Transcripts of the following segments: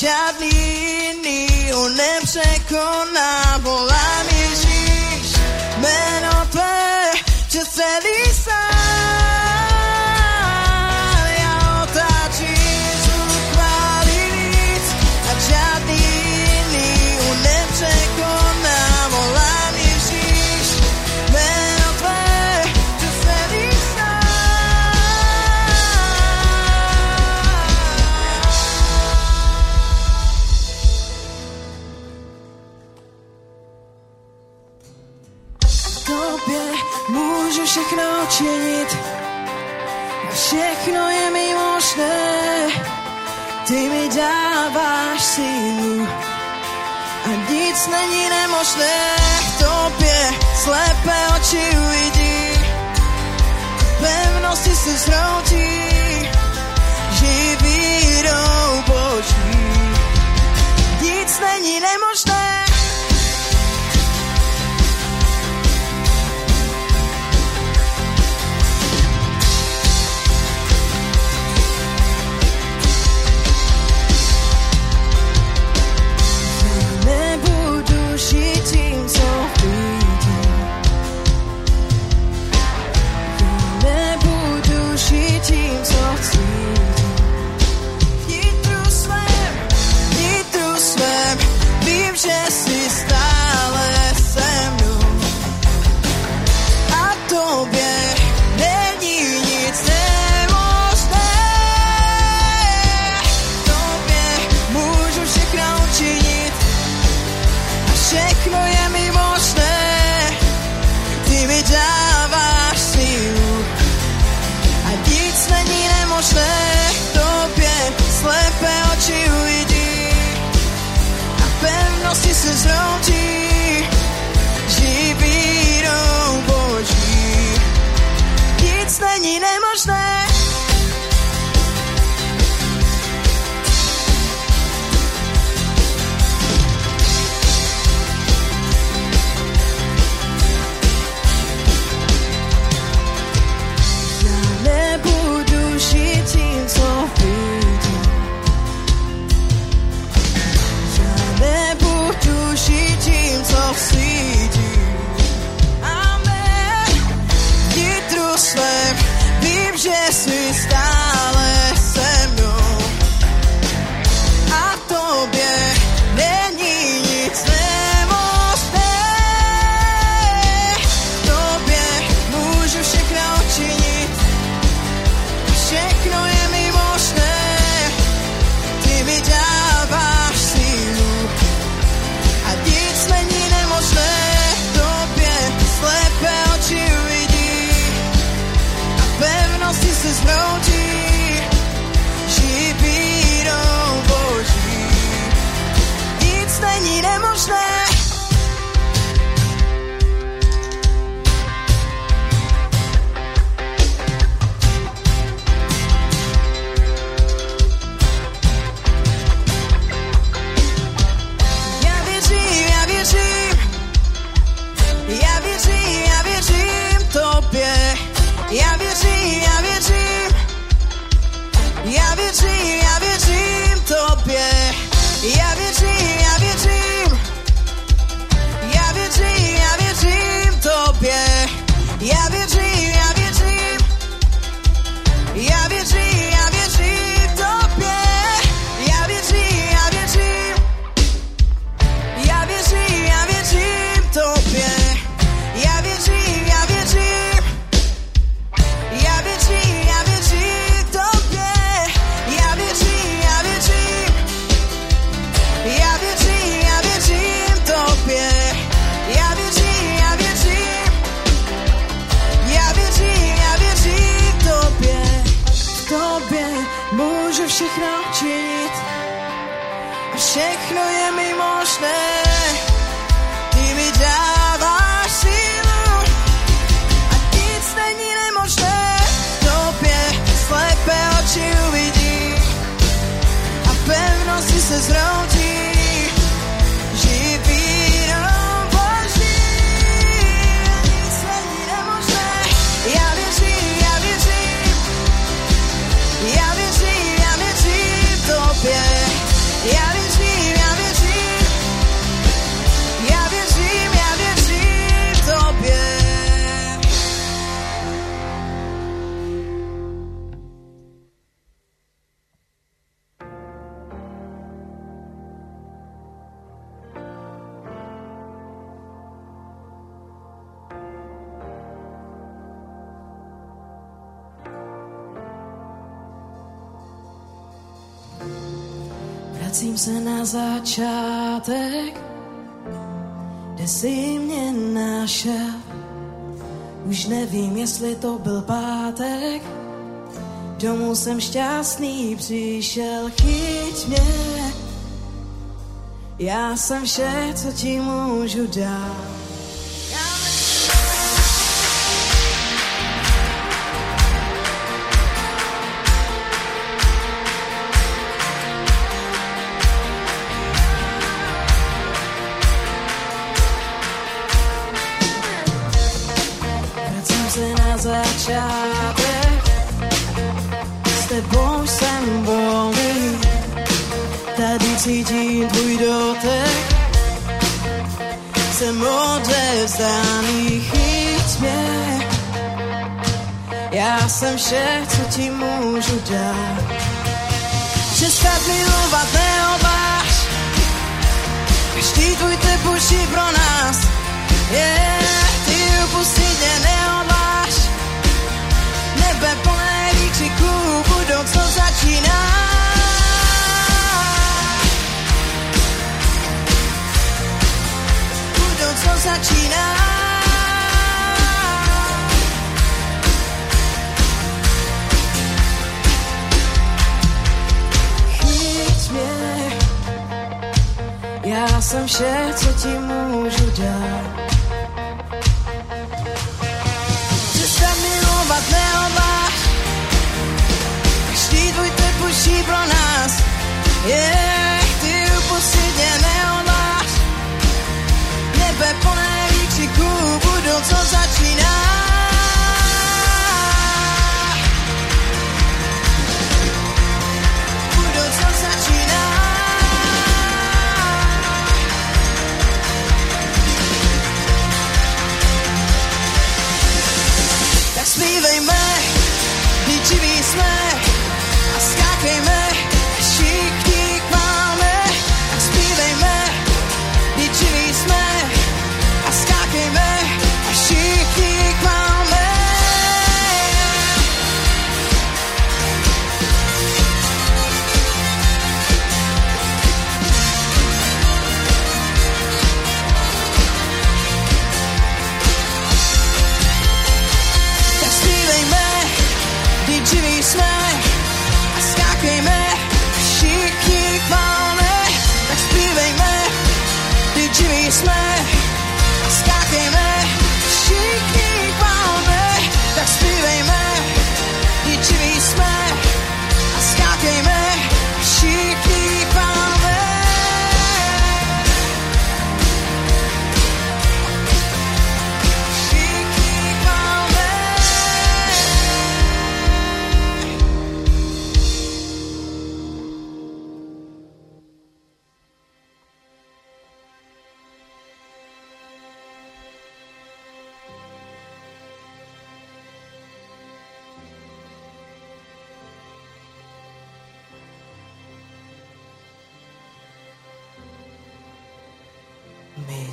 Charlie, ni un emseco na. sílu a nic není nemožné v tobě, slepé oči uvidí, pevnosti se zhroutí, živý jdou boží. Nic není nemožné že vítru svém, vím, že jsi stále slash Nevím, jestli to byl pátek, domů jsem šťastný přišel, chyť mě. Já jsem vše, co ti můžu dát.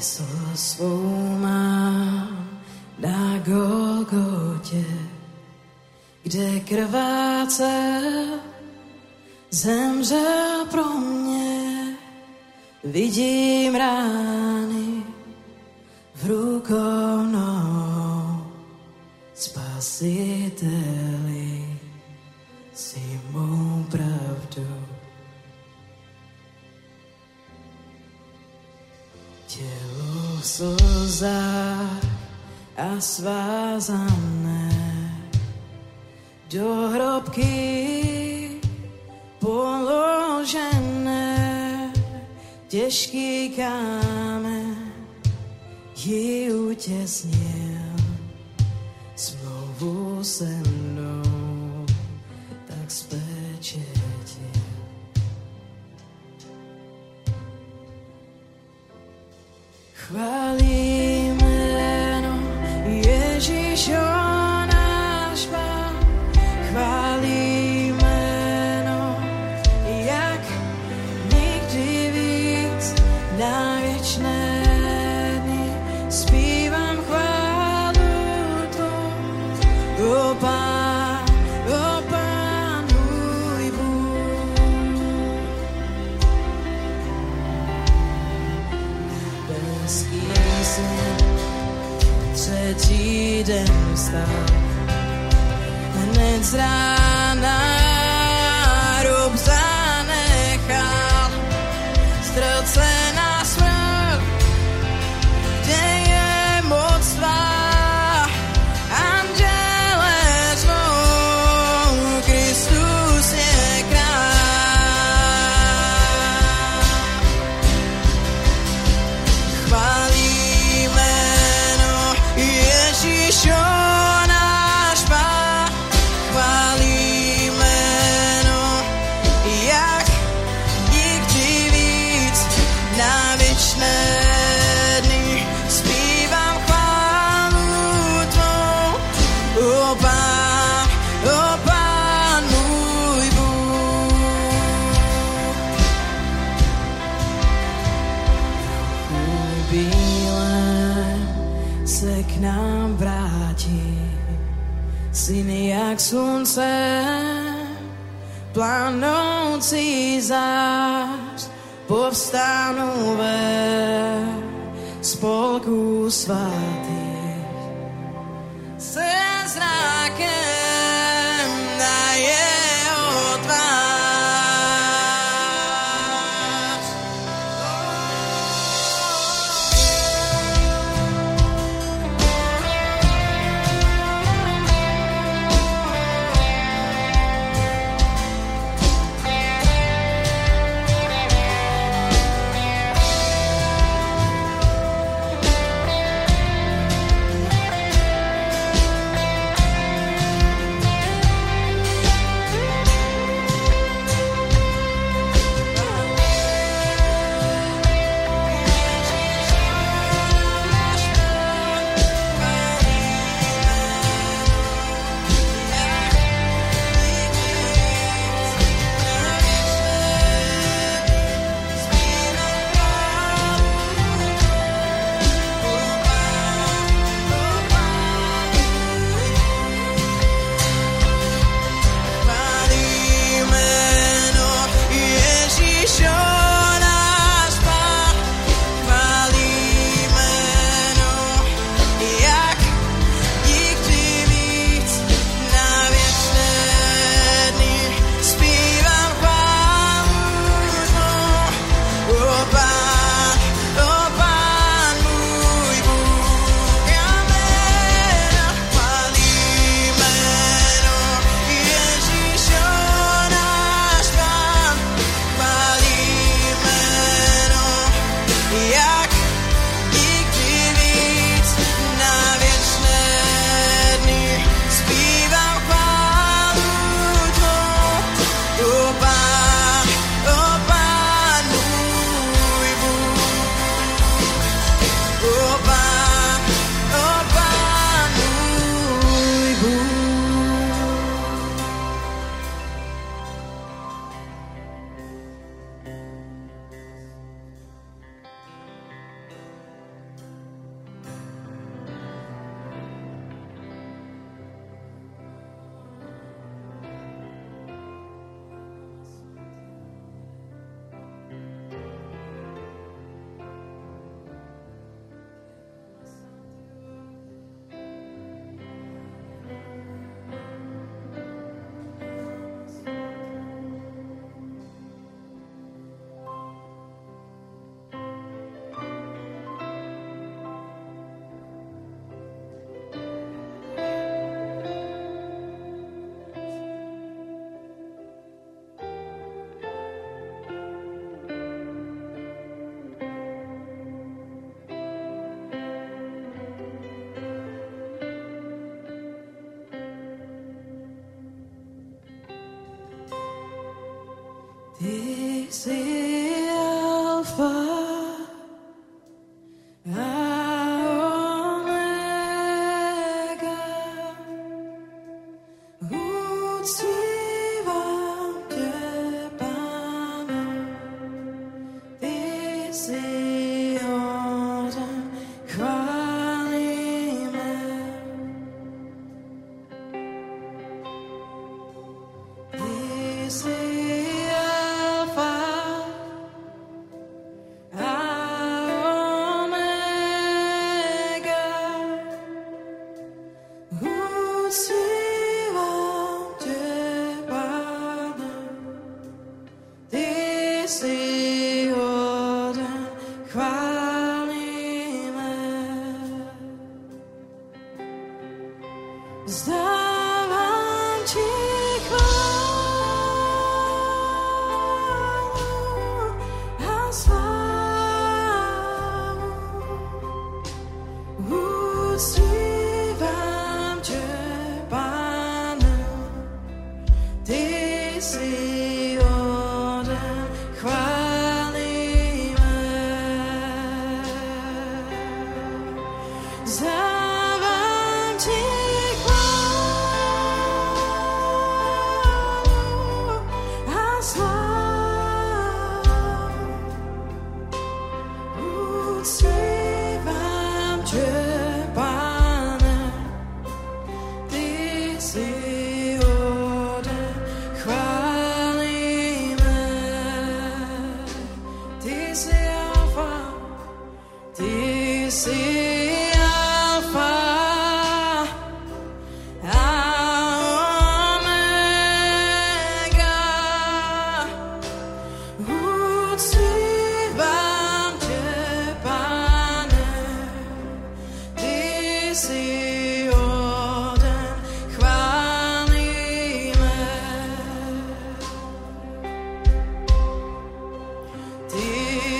co svou mám na Golgotě, kde krvácel, zemřel pro mě. Vidím rány v rukou mnou, spasitel. slzách a svázané do hrobky položené těžký kámen ji utěsnil smlouvu se mnou tak spečetil. Chválím Israel. Like sunset, blind on the ci zaś powstaną we spolku swaty.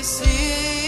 see.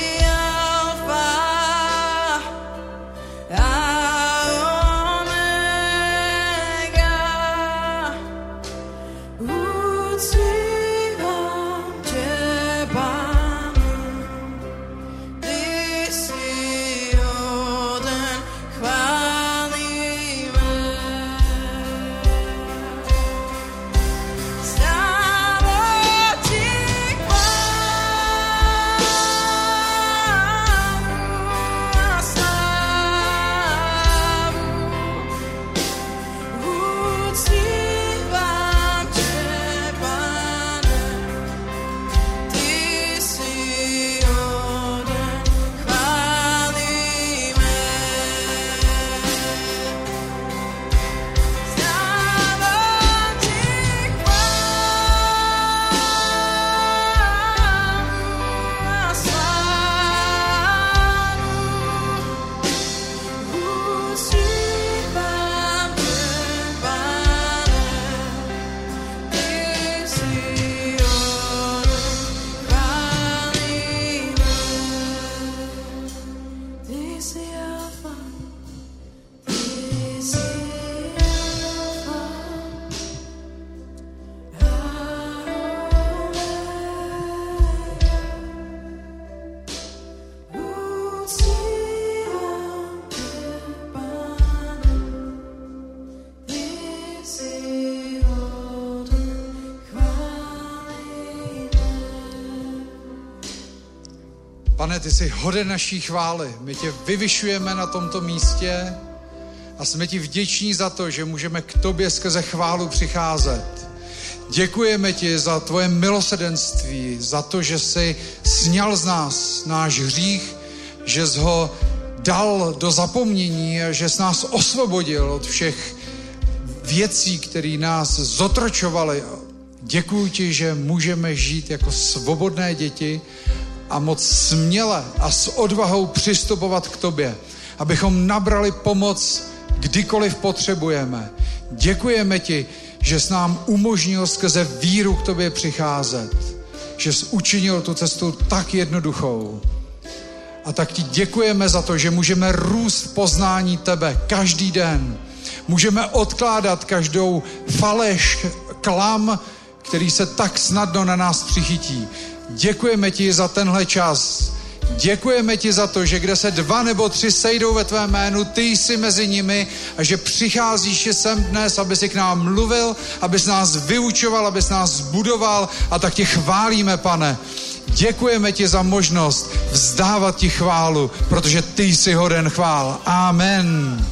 Ty jsi hoden naší chvály. My tě vyvyšujeme na tomto místě a jsme ti vděční za to, že můžeme k tobě skrze chválu přicházet. Děkujeme ti za tvoje milosedenství, za to, že jsi sněl z nás náš hřích, že jsi ho dal do zapomnění a že jsi nás osvobodil od všech věcí, které nás zotročovaly. Děkuji ti, že můžeme žít jako svobodné děti a moc směle a s odvahou přistupovat k tobě, abychom nabrali pomoc, kdykoliv potřebujeme. Děkujeme ti, že jsi nám umožnil skrze víru k tobě přicházet, že jsi učinil tu cestu tak jednoduchou. A tak ti děkujeme za to, že můžeme růst poznání tebe každý den. Můžeme odkládat každou faleš, klam, který se tak snadno na nás přichytí. Děkujeme ti za tenhle čas. Děkujeme ti za to, že kde se dva nebo tři sejdou ve tvém jménu, ty jsi mezi nimi a že přicházíš sem dnes, aby si k nám mluvil, abys nás vyučoval, abys nás zbudoval a tak tě chválíme, pane. Děkujeme ti za možnost vzdávat ti chválu, protože ty jsi hoden chvál. Amen.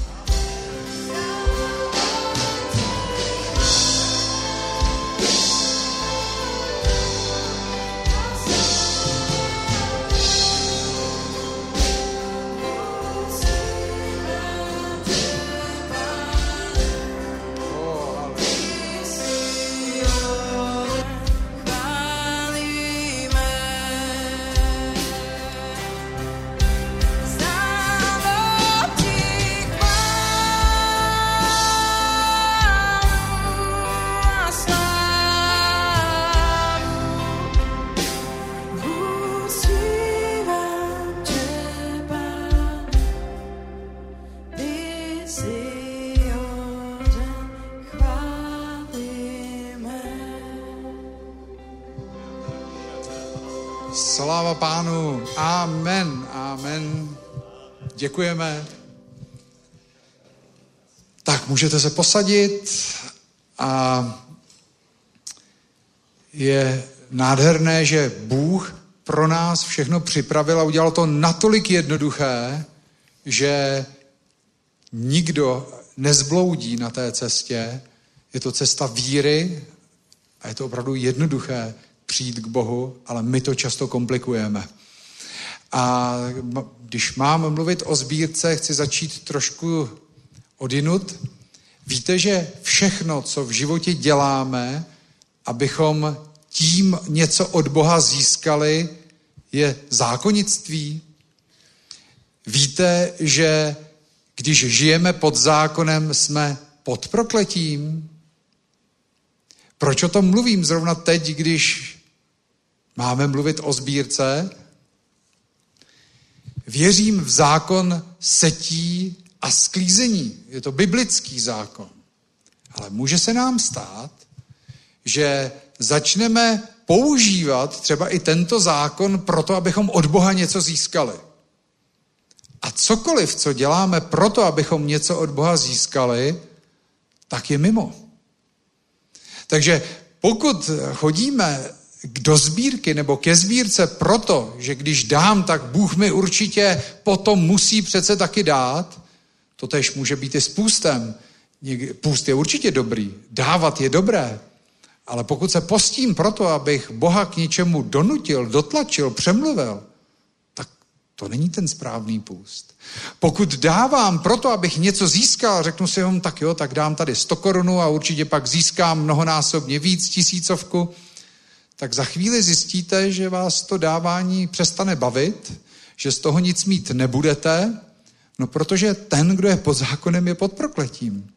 Děkujeme. Tak, můžete se posadit a je nádherné, že Bůh pro nás všechno připravil a udělal to natolik jednoduché, že nikdo nezbloudí na té cestě. Je to cesta víry a je to opravdu jednoduché přijít k Bohu, ale my to často komplikujeme. A když mám mluvit o sbírce, chci začít trošku odinut. Víte, že všechno, co v životě děláme, abychom tím něco od Boha získali, je zákonnictví. Víte, že když žijeme pod zákonem, jsme pod prokletím. Proč o tom mluvím zrovna teď, když Máme mluvit o sbírce. Věřím v zákon setí a sklízení. Je to biblický zákon. Ale může se nám stát, že začneme používat třeba i tento zákon proto, abychom od Boha něco získali. A cokoliv, co děláme proto, abychom něco od Boha získali, tak je mimo. Takže pokud chodíme do sbírky nebo ke sbírce proto, že když dám, tak Bůh mi určitě potom musí přece taky dát, to tež může být i s půstem. Půst je určitě dobrý, dávat je dobré, ale pokud se postím proto, abych Boha k něčemu donutil, dotlačil, přemluvil, tak to není ten správný půst. Pokud dávám proto, abych něco získal, řeknu si vám, tak jo, tak dám tady 100 korunů a určitě pak získám mnohonásobně víc, tisícovku, tak za chvíli zjistíte, že vás to dávání přestane bavit, že z toho nic mít nebudete, no protože ten, kdo je pod zákonem, je pod prokletím.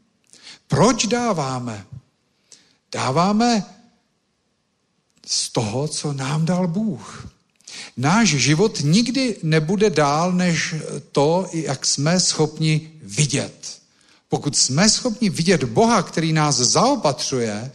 Proč dáváme? Dáváme z toho, co nám dal Bůh. Náš život nikdy nebude dál než to, jak jsme schopni vidět. Pokud jsme schopni vidět Boha, který nás zaopatřuje,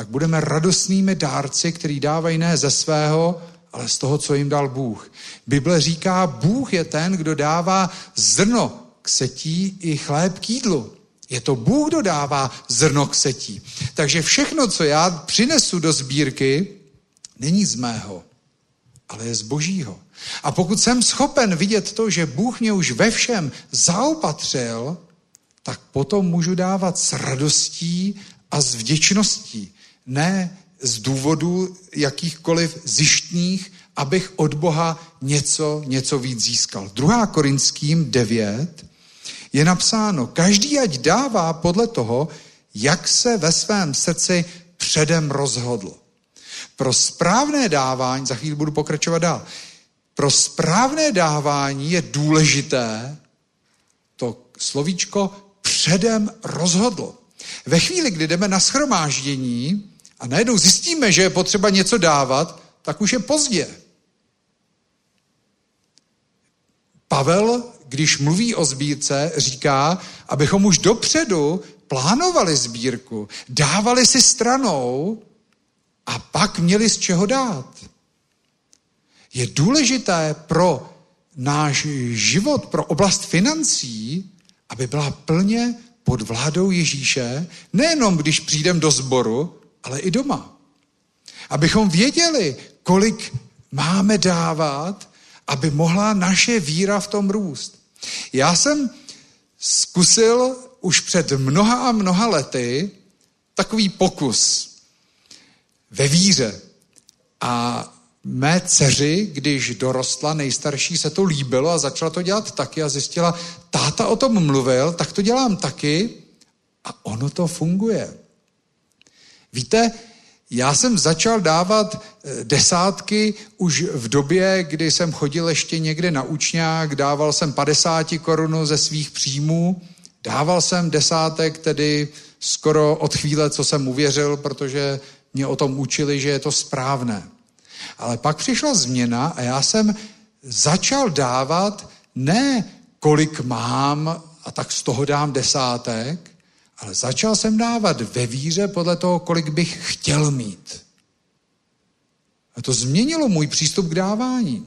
tak budeme radostnými dárci, který dávají ne ze svého, ale z toho, co jim dal Bůh. Bible říká, Bůh je ten, kdo dává zrno k setí i chléb k jídlu. Je to Bůh, kdo dává zrno k setí. Takže všechno, co já přinesu do sbírky, není z mého, ale je z božího. A pokud jsem schopen vidět to, že Bůh mě už ve všem zaopatřil, tak potom můžu dávat s radostí a s vděčností ne z důvodu jakýchkoliv zjištních, abych od Boha něco, něco víc získal. 2. Korinským 9 je napsáno, každý ať dává podle toho, jak se ve svém srdci předem rozhodl. Pro správné dávání, za chvíli budu pokračovat dál, pro správné dávání je důležité to slovíčko předem rozhodl. Ve chvíli, kdy jdeme na schromáždění, a najednou zjistíme, že je potřeba něco dávat, tak už je pozdě. Pavel, když mluví o sbírce, říká, abychom už dopředu plánovali sbírku, dávali si stranou, a pak měli z čeho dát. Je důležité pro náš život, pro oblast financí, aby byla plně pod vládou Ježíše, nejenom když přijdem do sboru, ale i doma. Abychom věděli, kolik máme dávat, aby mohla naše víra v tom růst. Já jsem zkusil už před mnoha a mnoha lety takový pokus ve víře. A mé dceři, když dorostla nejstarší, se to líbilo a začala to dělat taky a zjistila, táta o tom mluvil, tak to dělám taky a ono to funguje. Víte, já jsem začal dávat eh, desátky už v době, kdy jsem chodil ještě někde na učňák, dával jsem 50 korun ze svých příjmů, dával jsem desátek tedy skoro od chvíle, co jsem uvěřil, protože mě o tom učili, že je to správné. Ale pak přišla změna a já jsem začal dávat ne kolik mám a tak z toho dám desátek, ale začal jsem dávat ve víře podle toho, kolik bych chtěl mít. A to změnilo můj přístup k dávání.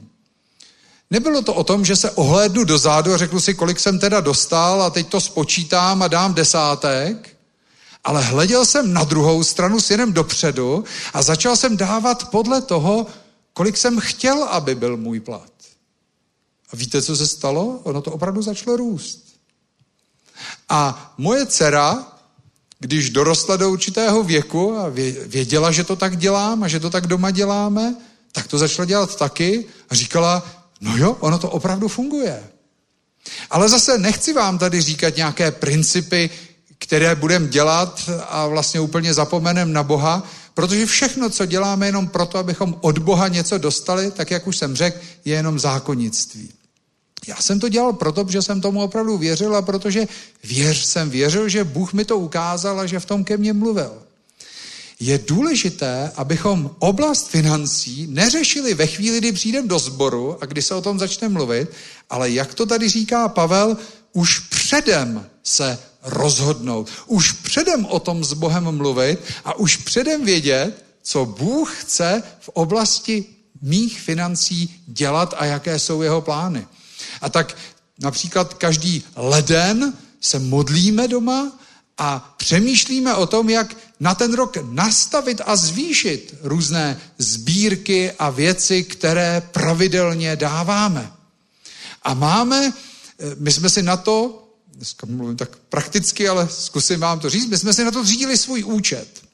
Nebylo to o tom, že se ohlédnu dozadu a řeknu si, kolik jsem teda dostal a teď to spočítám a dám desátek, ale hleděl jsem na druhou stranu s jenom dopředu a začal jsem dávat podle toho, kolik jsem chtěl, aby byl můj plat. A víte, co se stalo? Ono to opravdu začalo růst. A moje dcera, když dorostla do určitého věku a věděla, že to tak dělám a že to tak doma děláme, tak to začala dělat taky a říkala, no jo, ono to opravdu funguje. Ale zase nechci vám tady říkat nějaké principy, které budeme dělat a vlastně úplně zapomenem na Boha, protože všechno, co děláme jenom proto, abychom od Boha něco dostali, tak jak už jsem řekl, je jenom zákonnictví. Já jsem to dělal proto, že jsem tomu opravdu věřil a protože věř, jsem věřil, že Bůh mi to ukázal a že v tom ke mně mluvil. Je důležité, abychom oblast financí neřešili ve chvíli, kdy přijdeme do sboru a kdy se o tom začne mluvit, ale jak to tady říká Pavel, už předem se rozhodnout, už předem o tom s Bohem mluvit a už předem vědět, co Bůh chce v oblasti mých financí dělat a jaké jsou jeho plány. A tak například každý leden se modlíme doma a přemýšlíme o tom, jak na ten rok nastavit a zvýšit různé sbírky a věci, které pravidelně dáváme. A máme, eh, my jsme si na to, dneska mluvím tak prakticky, ale zkusím vám to říct, my jsme si na to zřídili svůj účet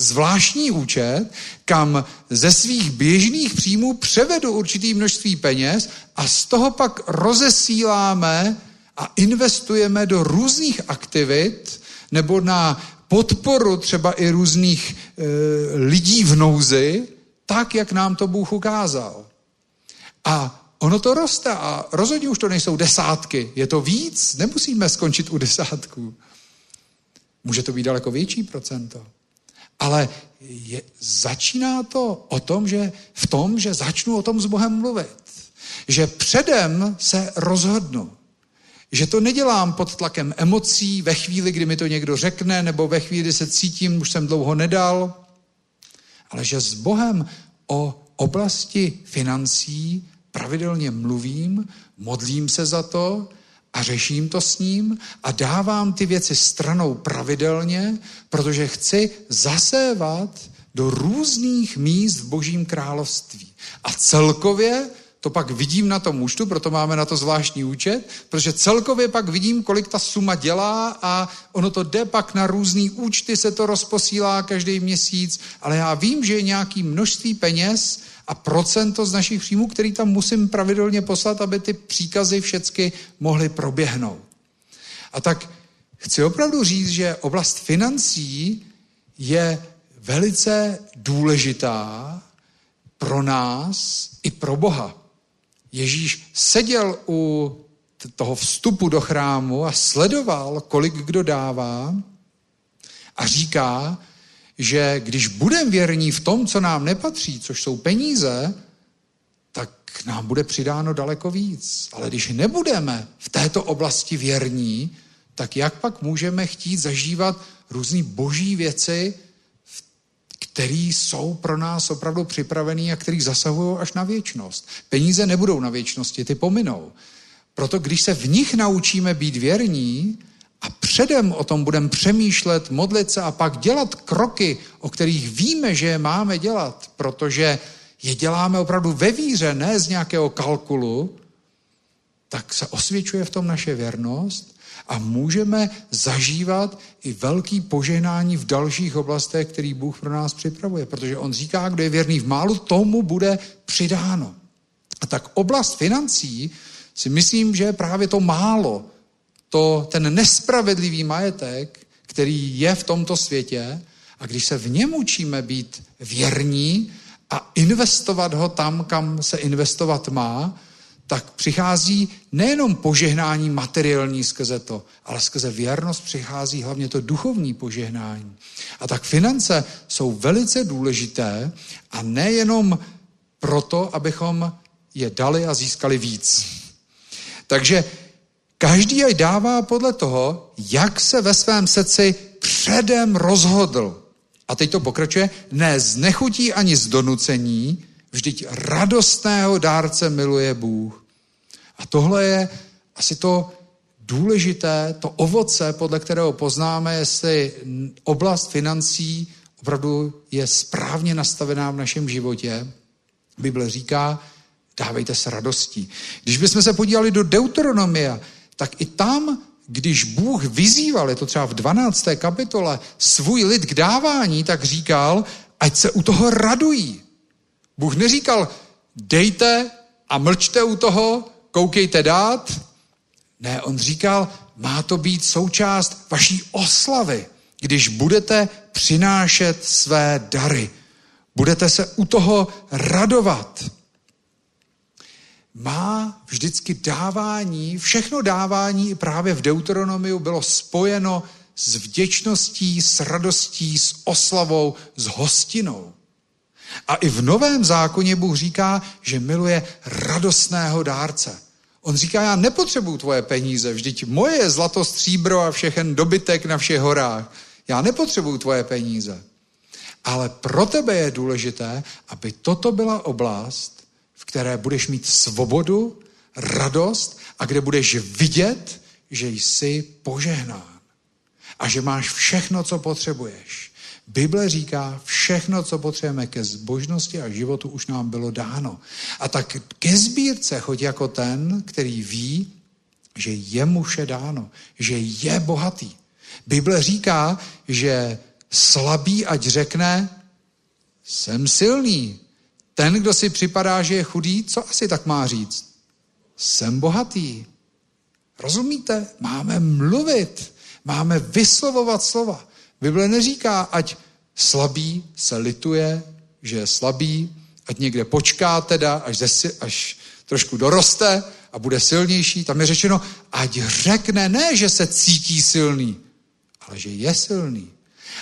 zvláštní účet, kam ze svých běžných příjmů převedu určitý množství peněz a z toho pak rozesíláme a investujeme do různých aktivit nebo na podporu třeba i různých e, lidí v nouzi, tak, jak nám to Bůh ukázal. A ono to roste a rozhodně už to nejsou desátky, je to víc, nemusíme skončit u desátků. Může to být daleko větší procento. Ale je, začíná to o tom, že v tom, že začnu o tom s Bohem mluvit. Že předem se rozhodnu. Že to nedělám pod tlakem emocí ve chvíli, kdy mi to někdo řekne, nebo ve chvíli, kdy se cítím, už jsem dlouho nedal, ale že s Bohem o oblasti financí pravidelně mluvím, modlím se za to a řeším to s ním a dávám ty věci stranou pravidelně, protože chci zasévat do různých míst v božím království. A celkově to pak vidím na tom účtu, proto máme na to zvláštní účet, protože celkově pak vidím, kolik ta suma dělá a ono to jde pak na různý účty, se to rozposílá každý měsíc, ale já vím, že je nějaký množství peněz, a procento z našich příjmů, který tam musím pravidelně poslat, aby ty příkazy všechny mohly proběhnout. A tak chci opravdu říct, že oblast financí je velice důležitá pro nás i pro Boha. Ježíš seděl u toho vstupu do chrámu a sledoval, kolik kdo dává a říká, že když budeme věrní v tom, co nám nepatří, což jsou peníze, tak nám bude přidáno daleko víc. Ale když nebudeme v této oblasti věrní, tak jak pak můžeme chtít zažívat různé boží věci, který jsou pro nás opravdu připravený a který zasahují až na věčnost. Peníze nebudou na věčnosti, ty pominou. Proto když se v nich naučíme být věrní předem o tom budeme přemýšlet, modlit se a pak dělat kroky, o kterých víme, že je máme dělat, protože je děláme opravdu ve víře, ne z nějakého kalkulu, tak se osvědčuje v tom naše věrnost a můžeme zažívat i velký požehnání v dalších oblastech, který Bůh pro nás připravuje. Protože on říká, kdo je věrný v málu, tomu bude přidáno. A tak oblast financí si myslím, že je právě to málo, to, ten nespravedlivý majetek, který je v tomto světě a když se v něm učíme být věrní a investovat ho tam, kam se investovat má, tak přichází nejenom požehnání materiální skrze to, ale skrze věrnost přichází hlavně to duchovní požehnání. A tak finance jsou velice důležité a nejenom proto, abychom je dali a získali víc. Takže každý aj dává podle toho, jak se ve svém srdci předem rozhodl. A teď to pokračuje, ne z nechutí ani z donucení, vždyť radostného dárce miluje Bůh. A tohle je asi to důležité, to ovoce, podle kterého poznáme, jestli oblast financí opravdu je správně nastavená v našem životě. Bible říká, dávejte se radostí. Když bychom se podívali do Deuteronomia, tak i tam, když Bůh vyzýval, je to třeba v 12. kapitole, svůj lid k dávání, tak říkal, ať se u toho radují. Bůh neříkal, dejte a mlčte u toho, koukejte dát. Ne, on říkal, má to být součást vaší oslavy, když budete přinášet své dary. Budete se u toho radovat. Má vždycky dávání, všechno dávání právě v Deuteronomiu bylo spojeno s vděčností, s radostí, s oslavou, s hostinou. A i v Novém zákoně Bůh říká, že miluje radostného dárce. On říká, já nepotřebuju tvoje peníze, vždyť moje je zlato, stříbro a všechen dobytek na všech horách. Já nepotřebuju tvoje peníze. Ale pro tebe je důležité, aby toto byla oblast, v které budeš mít svobodu, radost a kde budeš vidět, že jsi požehnán. A že máš všechno, co potřebuješ. Bible říká, všechno, co potřebujeme ke zbožnosti a životu, už nám bylo dáno. A tak ke sbírce choď jako ten, který ví, že je mu vše dáno, že je bohatý. Bible říká, že slabý, ať řekne, jsem silný. Ten, kdo si připadá, že je chudý, co asi tak má říct? Jsem bohatý. Rozumíte? Máme mluvit, máme vyslovovat slova. Bible neříká, ať slabý se lituje, že je slabý, ať někde počká teda, až, zesi, až trošku doroste a bude silnější. Tam je řečeno, ať řekne ne, že se cítí silný, ale že je silný.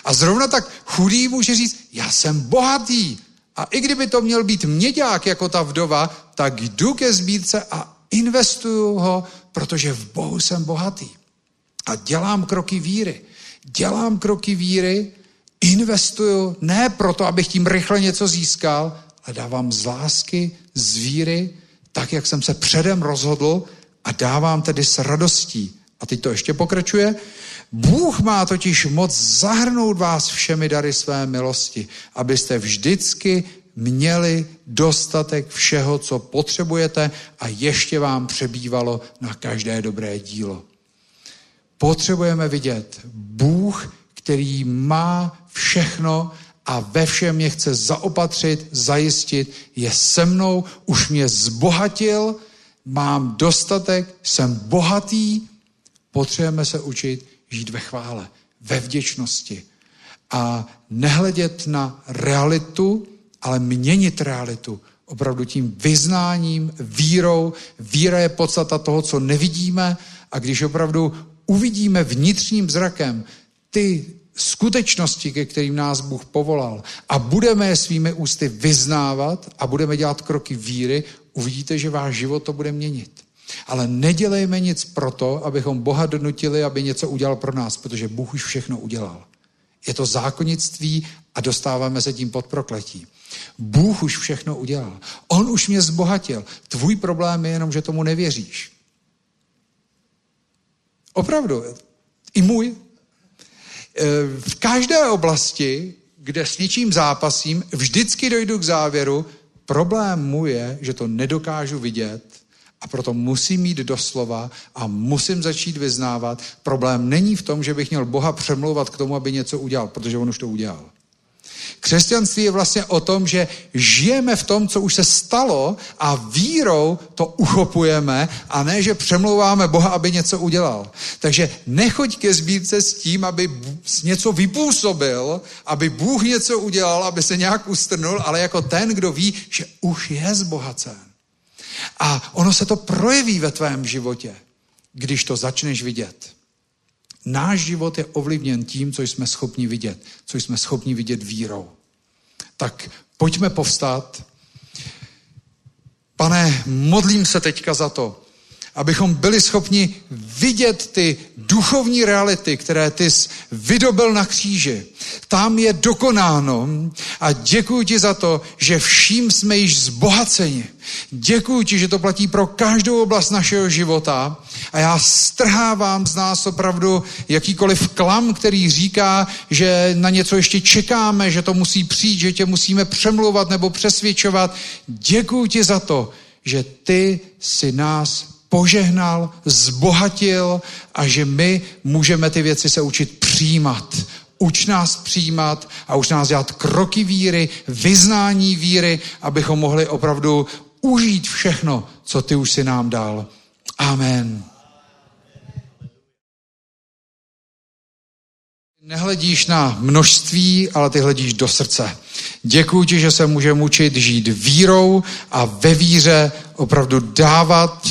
A zrovna tak chudý může říct, já jsem bohatý. A i kdyby to měl být měďák jako ta vdova, tak jdu ke sbírce a investuju ho, protože v Bohu jsem bohatý. A dělám kroky víry dělám kroky víry, investuju ne proto, abych tím rychle něco získal, ale dávám z lásky, z víry, tak, jak jsem se předem rozhodl a dávám tedy s radostí. A teď to ještě pokračuje. Bůh má totiž moc zahrnout vás všemi dary své milosti, abyste vždycky měli dostatek všeho, co potřebujete a ještě vám přebývalo na každé dobré dílo. Potřebujeme vidět Bůh, který má všechno a ve všem mě chce zaopatřit, zajistit, je se mnou, už mě zbohatil, mám dostatek, jsem bohatý, potřebujeme se učit žít ve chvále, ve vděčnosti a nehledět na realitu, ale měnit realitu opravdu tím vyznáním, vírou. Víra je podstata toho, co nevidíme a když opravdu uvidíme vnitřním zrakem ty skutečnosti, ke kterým nás Bůh povolal a budeme je svými ústy vyznávat a budeme dělat kroky víry, uvidíte, že váš život to bude měnit. Ale nedělejme nic proto, abychom Boha donutili, aby něco udělal pro nás, protože Bůh už všechno udělal. Je to zákonnictví a dostáváme se tím pod prokletí. Bůh už všechno udělal. On už mě zbohatil. Tvůj problém je jenom, že tomu nevěříš. Opravdu. I můj. E, v každé oblasti, kde s něčím zápasím, vždycky dojdu k závěru, problém můj je, že to nedokážu vidět a proto musím mít doslova a musím začít vyznávat. Problém není v tom, že bych měl Boha přemlouvat k tomu, aby něco udělal, protože on už to udělal. Křesťanství je vlastně o tom, že žijeme v tom, co už se stalo a vírou to uchopujeme a ne, že přemlouváme Boha, aby něco udělal. Takže nechoď ke sbírce s tím, aby něco vypůsobil, aby Bůh něco udělal, aby se nějak ustrnul, ale jako ten, kdo ví, že už je zbohacen. A ono se to projeví ve tvém životě, když to začneš vidět. Náš život je ovlivněn tím, co jsme schopni vidět, co jsme schopni vidět vírou. Tak pojďme povstat. Pane, modlím se teďka za to, abychom byli schopni vidět ty duchovní reality, které ty jsi vydobil na kříži. Tam je dokonáno a děkuji ti za to, že vším jsme již zbohaceni. Děkuji ti, že to platí pro každou oblast našeho života a já strhávám z nás opravdu jakýkoliv klam, který říká, že na něco ještě čekáme, že to musí přijít, že tě musíme přemlouvat nebo přesvědčovat. Děkuji ti za to, že ty si nás požehnal, zbohatil a že my můžeme ty věci se učit přijímat. Uč nás přijímat a už nás dělat kroky víry, vyznání víry, abychom mohli opravdu užít všechno, co ty už si nám dal. Amen. Nehledíš na množství, ale ty hledíš do srdce. Děkuji ti, že se můžeme učit žít vírou a ve víře opravdu dávat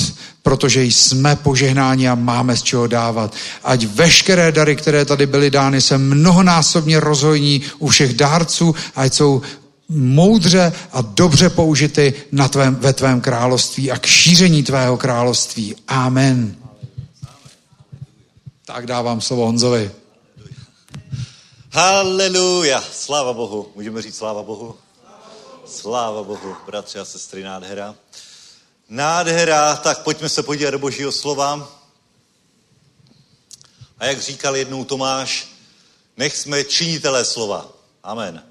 protože jsme požehnáni a máme z čeho dávat. Ať veškeré dary, které tady byly dány, se mnohonásobně rozhojní u všech dárců, ať jsou moudře a dobře použity na tvém, ve tvém království a k šíření tvého království. Amen. Tak dávám slovo Honzovi. Haleluja, sláva Bohu. Můžeme říct sláva Bohu? Sláva Bohu, bratři a sestry, nádhera. Nádhera, tak pojďme se podívat do božího slova. A jak říkal jednou Tomáš, nech jsme činitelé slova. Amen.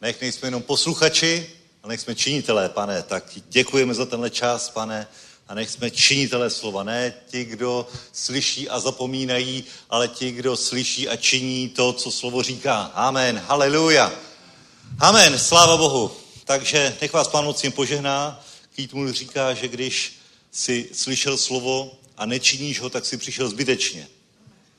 Nech nejsme jenom posluchači, ale nech jsme činitelé, pane. Tak děkujeme za tenhle čas, pane. A nech jsme činitelé slova. Ne ti, kdo slyší a zapomínají, ale ti, kdo slyší a činí to, co slovo říká. Amen. Haleluja. Amen. Sláva Bohu. Takže nech vás pán mocím požehná. Keith říká, že když si slyšel slovo a nečiníš ho, tak si přišel zbytečně.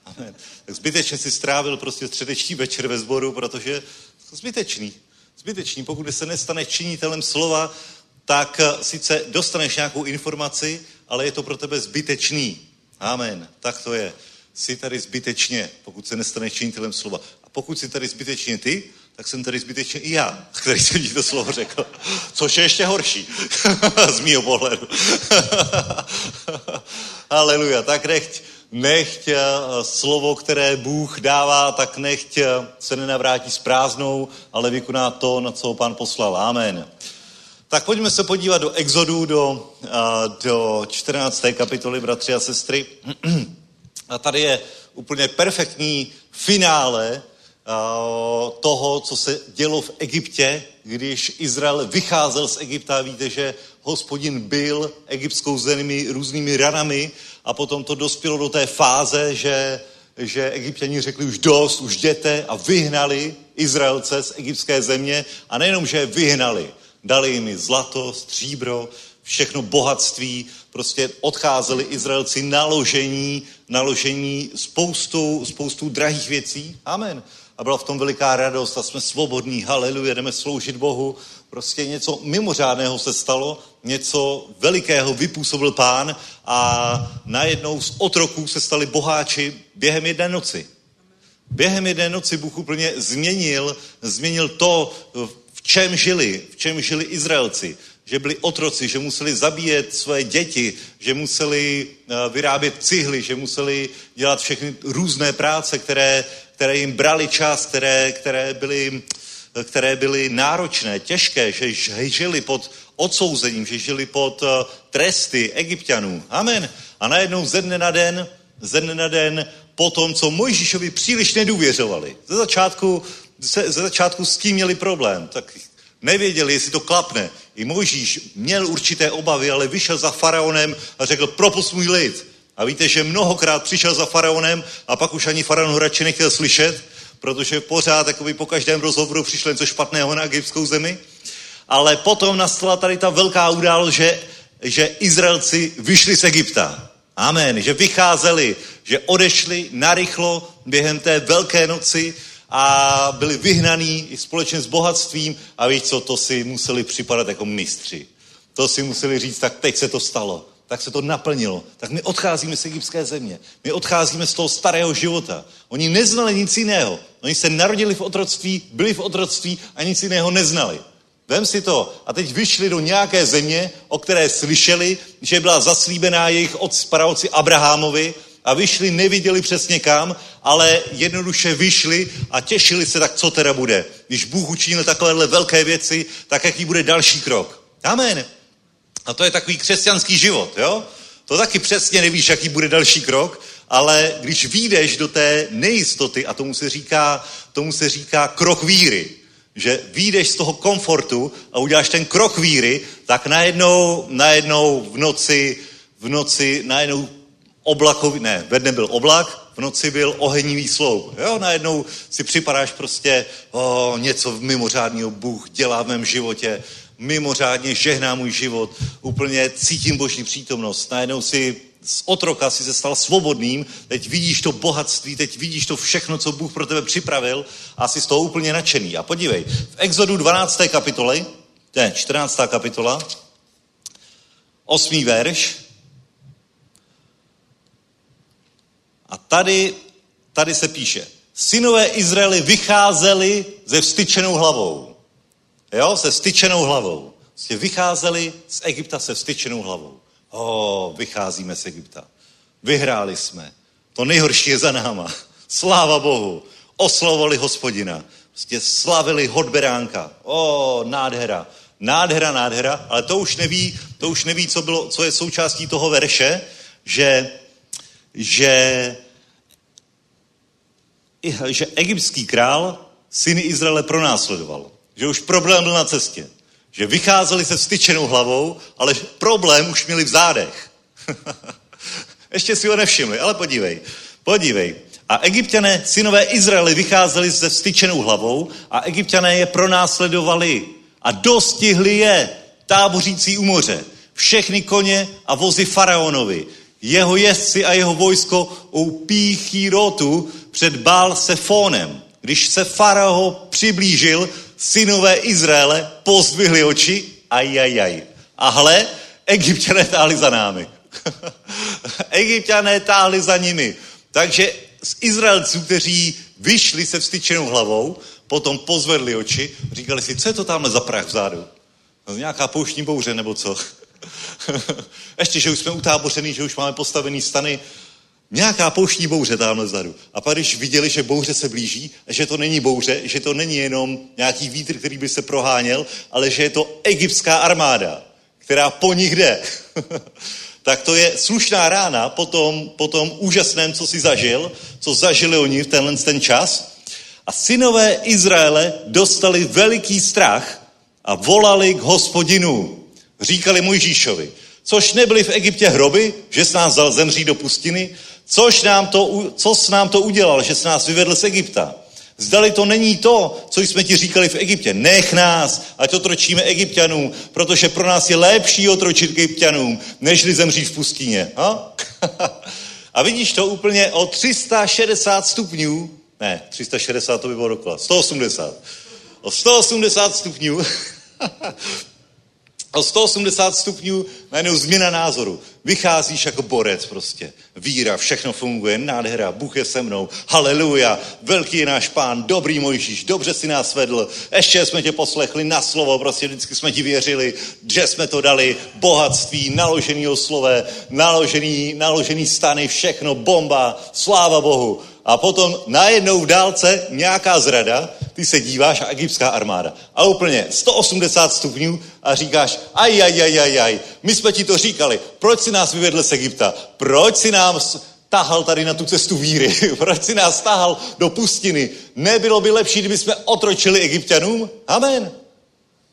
Amen. Tak zbytečně si strávil prostě středeční večer ve sboru, protože zbytečný. Zbytečný. Pokud se nestaneš činitelem slova, tak eh, sice dostaneš nějakou informaci, ale je to pro tebe zbytečný. Amen. Tak to je. Jsi tady zbytečně, pokud se nestaneš činitelem slova. A pokud jsi tady zbytečně ty, tak jsem tady zbytečně i já, který jsem ti to slovo řekl. Což je ještě horší, z mýho pohledu. Aleluja. Tak nechť, nechť eh, slovo, které Bůh dává, tak nechť eh, se nenavrátí s prázdnou, ale vykoná to, na co pán poslal. Amen. Tak pojďme se podívat do Exodu, do, eh, do 14. kapitoly, bratři a sestry. A tady je úplně perfektní finále toho, co se dělo v Egyptě, když Izrael vycházel z Egypta. Víte, že hospodin byl egyptskou zemí různými ranami a potom to dospělo do té fáze, že, že egyptěni řekli už dost, už jděte a vyhnali Izraelce z egyptské země a nejenom, že je vyhnali, dali jim zlato, stříbro, všechno bohatství, prostě odcházeli Izraelci naložení, naložení spoustou, spoustou drahých věcí. Amen a byla v tom veliká radost a jsme svobodní, haleluja, jdeme sloužit Bohu. Prostě něco mimořádného se stalo, něco velikého vypůsobil pán a najednou z otroků se stali boháči během jedné noci. Během jedné noci Bůh úplně změnil, změnil to, v čem žili, v čem žili Izraelci že byli otroci, že museli zabíjet své děti, že museli eh, vyrábět cihly, že museli dělat všechny různé práce, které, které jim brali čas, které, které, byly, které byly náročné, těžké, že žili pod odsouzením, že žili pod eh, tresty egyptianů. Amen. A najednou ze dne na den, ze dne na den, po tom, co Mojžíšovi příliš nedůvěřovali. Ze začátku, ze, ze začátku s tím měli problém, tak nevěděli, jestli to klapne. I Mojžíš měl určité obavy, ale vyšel za faraonem a řekl, propust můj lid. A víte, že mnohokrát přišel za faraonem a pak už ani faraon ho radši nechtěl slyšet, protože pořád by po každém rozhovoru přišlo něco špatného na egyptskou zemi. Ale potom nastala tady ta velká událost, že, že Izraelci vyšli z Egypta. Amen. Že vycházeli, že odešli narychlo během té velké noci a byli vyhnaní společně s bohatstvím a víš co, to si museli připadat jako mistři. To si museli říct, tak teď se to stalo tak se to naplnilo. Tak my odcházíme z egyptské země. My odcházíme z toho starého života. Oni neznali nic jiného. Oni se narodili v otroctví, byli v otroctví a nic jiného neznali. Vem si to. A teď vyšli do nějaké země, o které slyšeli, že byla zaslíbená jejich od praoci Abrahamovi a vyšli, neviděli přesně kam, ale jednoduše vyšli a těšili se, tak co teda bude. Když Bůh učinil takovéhle velké věci, tak jaký bude další krok. Amen. A to je takový křesťanský život, jo? To taky přesně nevíš, jaký bude další krok, ale když výjdeš do té nejistoty, a tomu se říká, tomu se říká krok víry, že výjdeš z toho komfortu a uděláš ten krok víry, tak najednou, najednou v noci, v noci, najednou oblakový, ne, ve dne byl oblak, v noci byl ohenivý sloup. Jo, najednou si připadáš prostě, o, něco mimořádného Bůh dělá v mém životě, mimořádně žehná můj život, úplně cítím boží přítomnost. Najednou si z otroka si se stal svobodným, teď vidíš to bohatství, teď vidíš to všechno, co Bůh pro tebe připravil a jsi z toho úplně nadšený. A podívej, v Exodu 12. kapitole, ne, 14. kapitola, 8. verš, a tady, tady se píše, synové Izraeli vycházeli ze vstyčenou hlavou. Jo, se styčenou hlavou. Prostě vycházeli z Egypta se styčenou hlavou. O, vycházíme z Egypta. Vyhráli jsme. To nejhorší je za náma. Sláva Bohu. Oslovovali hospodina. Prostě slavili hodberánka. O, nádhera. Nádhera, nádhera, ale to už neví, to už neví, co, bylo, co je součástí toho verše, že, že, že egyptský král syny Izraele pronásledoval. Že už problém byl na cestě. Že vycházeli se vstyčenou hlavou, ale problém už měli v zádech. Ještě si ho nevšimli, ale podívej. Podívej. A egyptiané, synové Izraeli, vycházeli se vstyčenou hlavou a egyptiané je pronásledovali a dostihli je tábořící u moře. Všechny koně a vozy faraonovi, jeho jezdci a jeho vojsko u Píchírotu před Bál Sefónem. Když se farao přiblížil, synové Izraele pozdvihli oči, ajajaj. A hle, egyptiané táhli za námi. egyptiané táhli za nimi. Takže z Izraelců, kteří vyšli se vstyčenou hlavou, potom pozvedli oči, říkali si, co je to tamhle za prach vzadu? No, nějaká pouštní bouře nebo co? Ještě, že už jsme utábořený, že už máme postavený stany, Nějaká pouštní bouře tamhle vzadu. A pak když viděli, že bouře se blíží, že to není bouře, že to není jenom nějaký vítr, který by se proháněl, ale že je to egyptská armáda, která po nich jde. tak to je slušná rána po tom, po tom úžasném, co si zažil, co zažili oni v tenhle ten čas. A synové Izraele dostali veliký strach a volali k hospodinu. Říkali Mojžíšovi, což nebyli v Egyptě hroby, že s nás vzal zemřít do pustiny, Což nám to, co s nám to udělal, že se nás vyvedl z Egypta? Zdali to není to, co jsme ti říkali v Egyptě. Nech nás, ať otročíme egyptianům, protože pro nás je lepší otročit egyptianům, nežli zemřít v pustině. A? A vidíš to úplně o 360 stupňů, ne, 360 to by bylo dokola, 180. O 180 stupňů o 180 stupňů najednou změna názoru. Vycházíš jako borec prostě. Víra, všechno funguje, nádhera, Bůh je se mnou, haleluja, velký je náš pán, dobrý Mojžíš, dobře si nás vedl, ještě jsme tě poslechli na slovo, prostě vždycky jsme ti věřili, že jsme to dali, bohatství, naložený slove, naložený, naložený stany, všechno, bomba, sláva Bohu. A potom najednou v dálce nějaká zrada, ty se díváš a egyptská armáda. A úplně 180 stupňů a říkáš, aj, aj, aj, aj, aj, my jsme ti to říkali, proč si nás vyvedl z Egypta? Proč si nám tahal tady na tu cestu víry? proč si nás tahal do pustiny? Nebylo by lepší, kdyby jsme otročili egyptianům? Amen.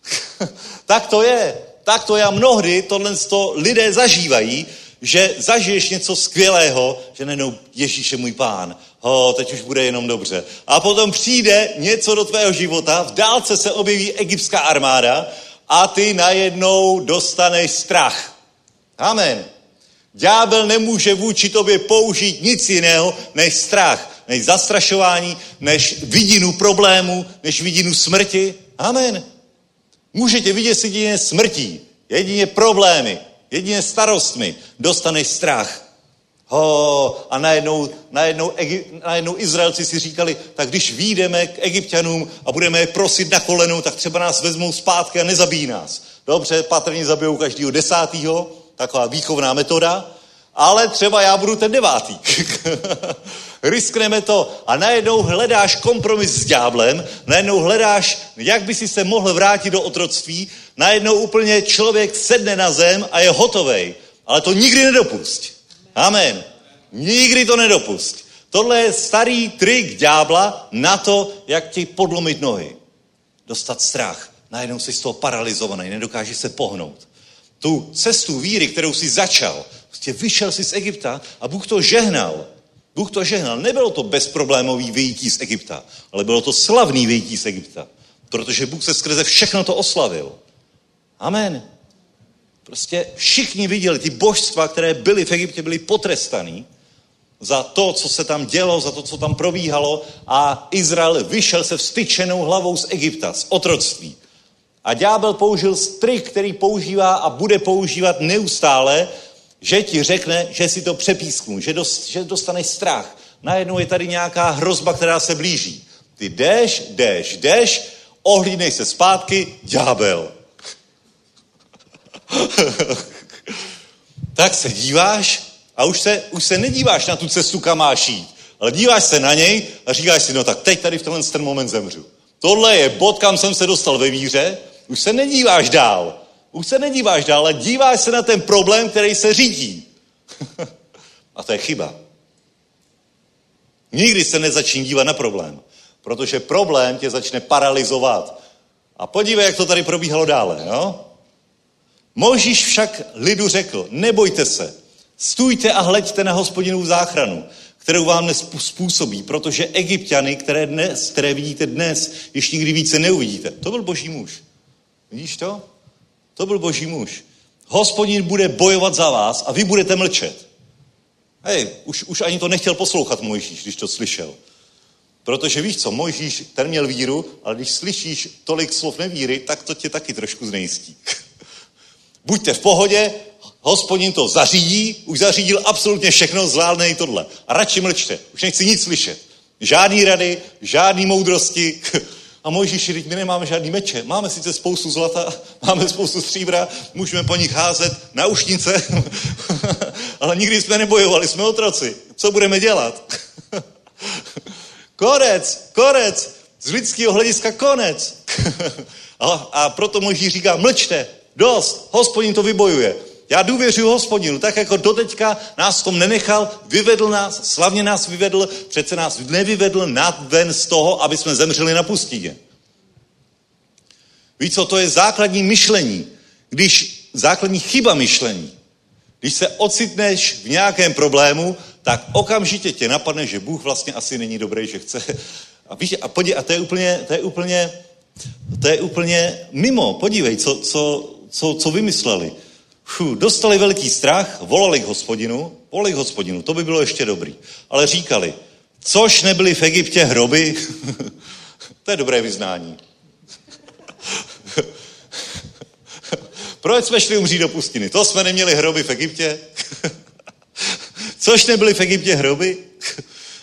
tak to je. Tak to je a mnohdy tohle to lidé zažívají, že zažiješ něco skvělého, že nejenom Ježíš je můj pán, ho, teď už bude jenom dobře. A potom přijde něco do tvého života, v dálce se objeví egyptská armáda a ty najednou dostaneš strach. Amen. Ďábel nemůže vůči tobě použít nic jiného než strach, než zastrašování, než vidinu problému, než vidinu smrti. Amen. Můžete vidět jedině smrtí, jedině problémy, jedině starostmi. Dostaneš strach. Ho, a najednou, najednou, najednou Izraelci si říkali, tak když výjdeme k egyptianům a budeme je prosit na kolenou, tak třeba nás vezmou zpátky a nezabijí nás. Dobře, patrně zabijou každého desátého, taková výchovná metoda, ale třeba já budu ten devátý. Riskneme to a najednou hledáš kompromis s ďáblem, najednou hledáš, jak by si se mohl vrátit do otroctví, najednou úplně člověk sedne na zem a je hotovej. Ale to nikdy nedopust. Amen. Nikdy to nedopust. Tohle je starý trik ďábla na to, jak ti podlomit nohy. Dostat strach. Najednou jsi z toho paralizovaný, nedokážeš se pohnout. Tu cestu víry, kterou jsi začal, prostě vyšel jsi z Egypta a Bůh to žehnal. Bůh to žehnal. Nebylo to bezproblémový vyjítí z Egypta, ale bylo to slavný vyjítí z Egypta. Protože Bůh se skrze všechno to oslavil. Amen. Prostě všichni viděli, ty božstva, které byly v Egyptě, byly potrestaný za to, co se tam dělo, za to, co tam probíhalo a Izrael vyšel se vstyčenou hlavou z Egypta, z otroctví. A ďábel použil strik, který používá a bude používat neustále, že ti řekne, že si to přepísknu, že, dost, že dostaneš strach. Najednou je tady nějaká hrozba, která se blíží. Ty jdeš, jdeš, jdeš, ohlídnej se zpátky, ďábel. tak se díváš a už se, už se nedíváš na tu cestu, kam máš jít, ale díváš se na něj a říkáš si, no tak teď tady v tenhle ten moment zemřu. Tohle je bod, kam jsem se dostal ve víře, už se nedíváš dál. Už se nedíváš dál, ale díváš se na ten problém, který se řídí. a to je chyba. Nikdy se nezačni dívat na problém, protože problém tě začne paralizovat. A podívej, jak to tady probíhalo dále. Jo? Možíš však lidu řekl, nebojte se, stůjte a hleďte na hospodinu záchranu, kterou vám nespůsobí, protože egyptiany, které, dnes, které vidíte dnes, ještě nikdy více neuvidíte. To byl boží muž. Vidíš to? To byl boží muž. Hospodin bude bojovat za vás a vy budete mlčet. Hej, už, už ani to nechtěl poslouchat Mojžíš, když to slyšel. Protože víš co, Mojžíš, ten měl víru, ale když slyšíš tolik slov nevíry, tak to tě taky trošku znejistí. Buďte v pohodě, hospodin to zařídí, už zařídil absolutně všechno, zvládne i tohle. A radši mlčte, už nechci nic slyšet. Žádný rady, žádný moudrosti. A Mojžíši, teď my nemáme žádný meče. Máme sice spoustu zlata, máme spoustu stříbra, můžeme po nich házet na ušnice, ale nikdy jsme nebojovali, jsme otroci. Co budeme dělat? konec, konec, z lidského hlediska konec. a, a proto Mojžíš říká, mlčte, Dost, hospodin to vybojuje. Já důvěřuji hospodinu, tak jako doteďka nás tom nenechal, vyvedl nás, slavně nás vyvedl, přece nás nevyvedl nad ven z toho, aby jsme zemřeli na pustině. Víš co, to je základní myšlení. Když základní chyba myšlení, když se ocitneš v nějakém problému, tak okamžitě tě napadne, že Bůh vlastně asi není dobrý, že chce. A, víš, a, podí, a to je úplně, to je úplně, to je úplně mimo. Podívej, co, co, co, co vymysleli. Fuh, dostali velký strach, volali k hospodinu, volali k hospodinu, to by bylo ještě dobrý. Ale říkali, což nebyly v Egyptě hroby, to je dobré vyznání. Proč jsme šli umřít do pustiny? To jsme neměli hroby v Egyptě? Což nebyly v Egyptě hroby?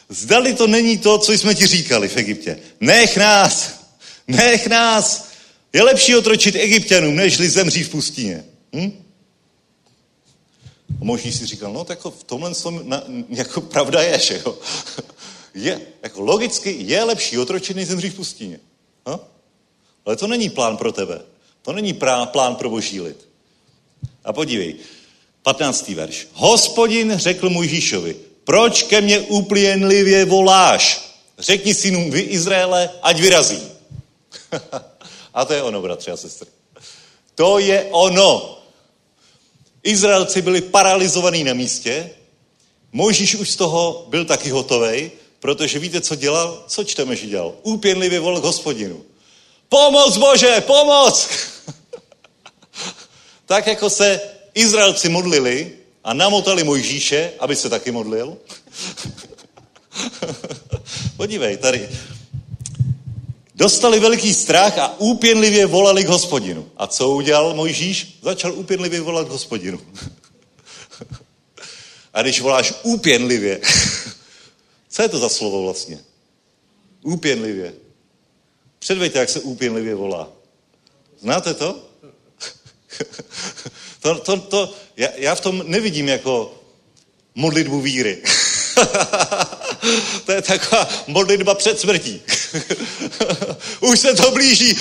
Zdali to není to, co jsme ti říkali v Egyptě. Nech nás! Nech nás! Je lepší otročit egyptianům, nežli zemřít v pustině. Hm? A možný si říkal, no tak v tomhle tom, na, jako pravda je, že jo. je, jako logicky je lepší otročit, než zemřít v pustině. No? Ale to není plán pro tebe. To není plán pro boží lid. A podívej, 15. verš. Hospodin řekl Mojžíšovi, proč ke mně uplěnlivě voláš? Řekni synům vy Izraele, ať vyrazí. a to je ono, bratři a sestry. To je ono. Izraelci byli paralizovaní na místě, Mojžíš už z toho byl taky hotovej, protože víte, co dělal? Co čteme, že dělal? Úpěnlivě volal hospodinu. Pomoc Bože, pomoc! tak jako se Izraelci modlili a namotali Mojžíše, aby se taky modlil. Podívej, tady. Dostali veliký strach a úpěnlivě volali k hospodinu. A co udělal Mojžíš? Začal úpěnlivě volat k hospodinu. a když voláš úpěnlivě, co je to za slovo vlastně? Úpěnlivě. Předvejte, jak se úpěnlivě volá. Znáte to? to, to, to já, já v tom nevidím jako modlitbu víry. to je taková modlitba před smrtí. Už se to blíží.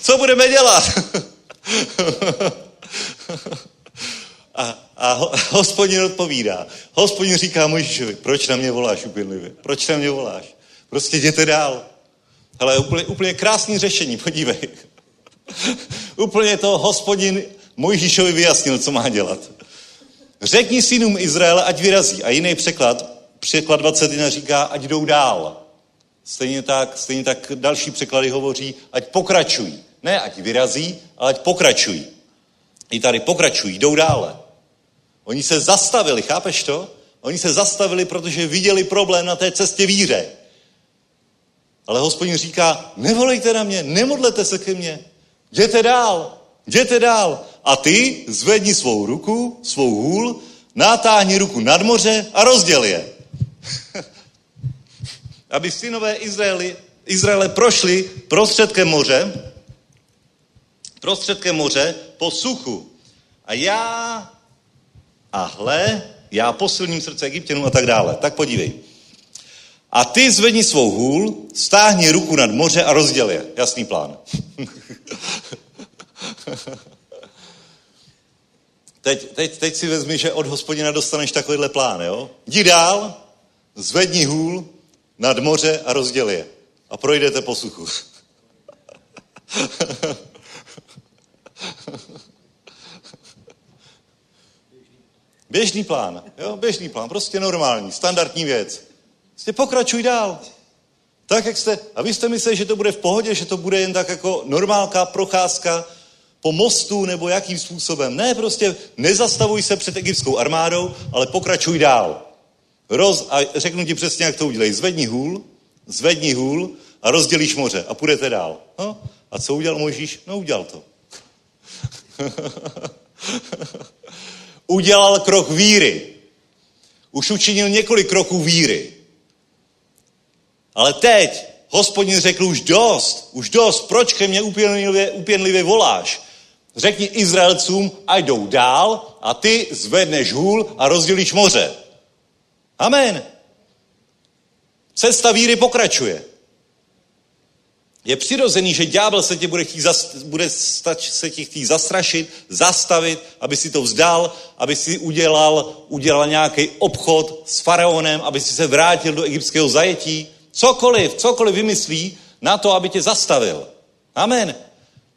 Co budeme dělat? a, a hospodin odpovídá. Hospodin říká Mojžíšovi, proč na mě voláš upěnlivě? Proč na mě voláš? Prostě jděte dál. Ale úplně, úplně krásný řešení, podívej. úplně to hospodin Mojžíšovi vyjasnil, co má dělat. Řekni synům Izraele, ať vyrazí. A jiný překlad, překlad 21 říká, ať jdou dál. Stejně tak, stejně tak další překlady hovoří, ať pokračují. Ne, ať vyrazí, ale ať pokračují. I tady pokračují, jdou dále. Oni se zastavili, chápeš to? Oni se zastavili, protože viděli problém na té cestě víře. Ale hospodin říká, nevolejte na mě, nemodlete se ke mně, jděte dál, jděte dál. A ty zvedni svou ruku, svou hůl, natáhni ruku nad moře a rozděl je. Aby synové Izraeli, Izraele prošli prostředkem moře, prostředkem moře po suchu. A já, a hle, já posilním srdce Egyptěnů a tak dále. Tak podívej. A ty zvedni svou hůl, stáhni ruku nad moře a rozděl je. Jasný plán. teď, teď, teď si vezmi, že od hospodina dostaneš takovýhle plán, jo? Jdi dál, zvedni hůl nad moře a rozděl je. A projdete po suchu. Běžný plán, jo, běžný plán, prostě normální, standardní věc. Prostě pokračuj dál. Tak, jak jste, a vy jste mysleli, že to bude v pohodě, že to bude jen tak jako normálka, procházka po mostu nebo jakým způsobem. Ne, prostě nezastavuj se před egyptskou armádou, ale pokračuj dál. Roz, a řeknu ti přesně, jak to udělej. Zvedni hůl, zvedni hůl a rozdělíš moře a půjdete dál. No? A co udělal Možíš? No udělal to. udělal krok víry. Už učinil několik kroků víry. Ale teď hospodin řekl už dost, už dost, proč ke mně upěnlivě, upěnlivě voláš? Řekni Izraelcům, ať jdou dál a ty zvedneš hůl a rozdělíš moře. Amen. Cesta víry pokračuje. Je přirozený, že ďábel se tě bude, chtít, bude stač, se tě chtít zastrašit, zastavit, aby si to vzdal, aby si udělal, udělal nějaký obchod s faraonem, aby si se vrátil do egyptského zajetí. Cokoliv, cokoliv vymyslí na to, aby tě zastavil. Amen.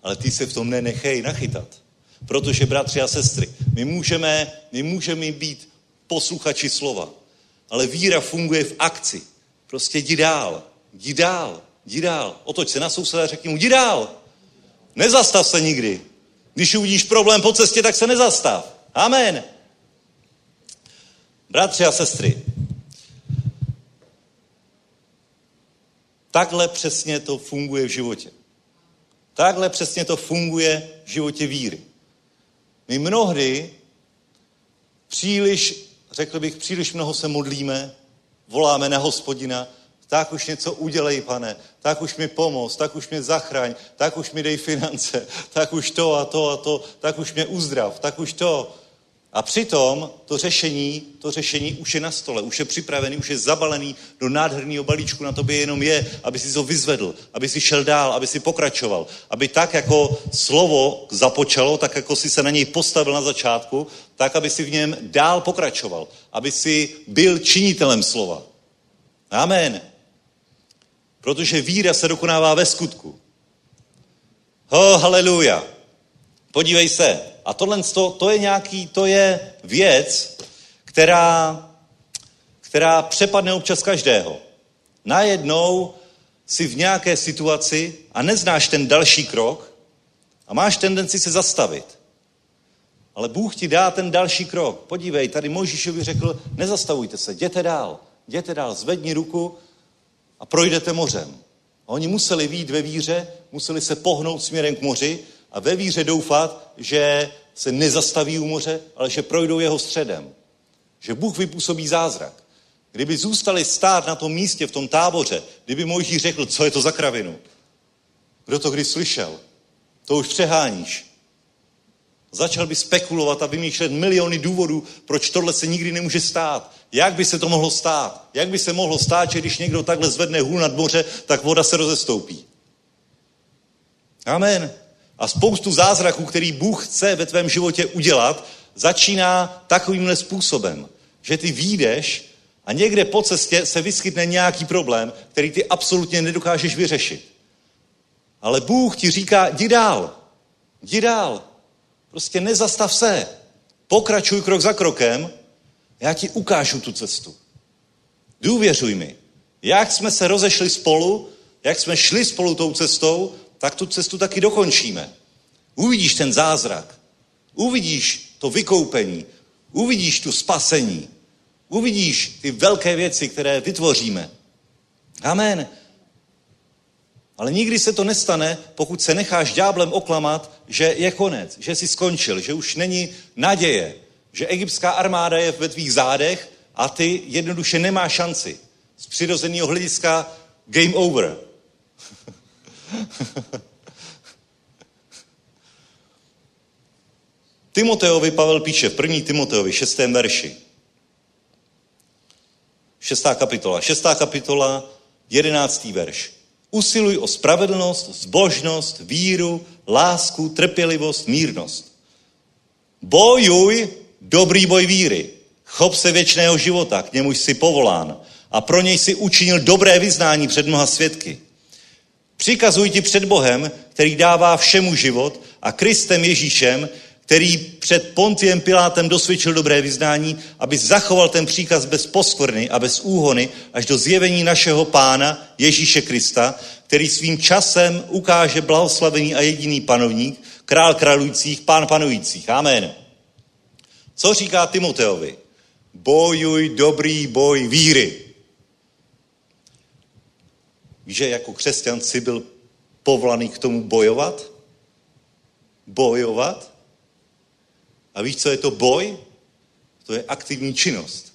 Ale ty se v tom nenechej nachytat. Protože, bratři a sestry, my můžeme, my můžeme být posluchači slova, ale víra funguje v akci. Prostě jdi dál, jdi dál, Jdi dál. Otoč se na souseda a řekni mu, jdi dál. Nezastav se nikdy. Když uvidíš problém po cestě, tak se nezastav. Amen. Bratři a sestry, takhle přesně to funguje v životě. Takhle přesně to funguje v životě víry. My mnohdy příliš, řekl bych, příliš mnoho se modlíme, voláme na hospodina, tak už něco udělej, pane, tak už mi pomoz, tak už mě zachraň, tak už mi dej finance, tak už to a to a to, tak už mě uzdrav, tak už to. A přitom to řešení, to řešení už je na stole, už je připravený, už je zabalený do nádherného balíčku, na tobě jenom je, aby si to vyzvedl, aby si šel dál, aby si pokračoval, aby tak, jako slovo započalo, tak jako si se na něj postavil na začátku, tak, aby si v něm dál pokračoval, aby si byl činitelem slova. Amen. Protože víra se dokonává ve skutku. Ho, haleluja. Podívej se, a tohle to, to je nějaký, to je věc, která, která přepadne občas každého. Najednou si v nějaké situaci a neznáš ten další krok a máš tendenci se zastavit. Ale Bůh ti dá ten další krok. Podívej, tady Mojžíšovi řekl, nezastavujte se, jděte dál, jděte dál, zvedni ruku a projdete mořem. A oni museli výjít ve víře, museli se pohnout směrem k moři a ve víře doufat, že se nezastaví u moře, ale že projdou jeho středem. Že Bůh vypůsobí zázrak. Kdyby zůstali stát na tom místě, v tom táboře, kdyby Mojžíš řekl, co je to za kravinu? Kdo to kdy slyšel? To už přeháníš. Začal by spekulovat a vymýšlet miliony důvodů, proč tohle se nikdy nemůže stát. Jak by se to mohlo stát? Jak by se mohlo stát, že když někdo takhle zvedne hůl nad moře, tak voda se rozestoupí? Amen. A spoustu zázraků, který Bůh chce ve tvém životě udělat, začíná takovýmhle způsobem, že ty výjdeš a někde po cestě se vyskytne nějaký problém, který ty absolutně nedokážeš vyřešit. Ale Bůh ti říká, jdi dál, jdi dál. Prostě nezastav se. Pokračuj krok za krokem, já ti ukážu tu cestu. Důvěřuj mi. Jak jsme se rozešli spolu, jak jsme šli spolu tou cestou, tak tu cestu taky dokončíme. Uvidíš ten zázrak. Uvidíš to vykoupení. Uvidíš tu spasení. Uvidíš ty velké věci, které vytvoříme. Amen. Ale nikdy se to nestane, pokud se necháš ďáblem oklamat, že je konec, že jsi skončil, že už není naděje, že egyptská armáda je ve tvých zádech a ty jednoduše nemá šanci. Z přirozeného hlediska game over. Timoteovi Pavel píše v 1. Timoteovi, 6. verši. 6. kapitola. 6. kapitola, 11. verš. Usiluj o spravedlnost, zbožnost, víru, lásku, trpělivost, mírnost. Bojuj dobrý boj víry. Chop se věčného života, k němuž jsi povolán a pro něj si učinil dobré vyznání před mnoha svědky. Přikazuj ti před Bohem, který dává všemu život a Kristem Ježíšem, který před Pontiem Pilátem dosvědčil dobré vyznání, aby zachoval ten příkaz bez poskvrny a bez úhony až do zjevení našeho pána Ježíše Krista, který svým časem ukáže blahoslavený a jediný panovník, král králujících, pán panujících. Amen. Co říká Timoteovi? Bojuj dobrý boj víry. Že jako křesťan si byl povolaný k tomu bojovat? Bojovat? A víš, co je to boj? To je aktivní činnost.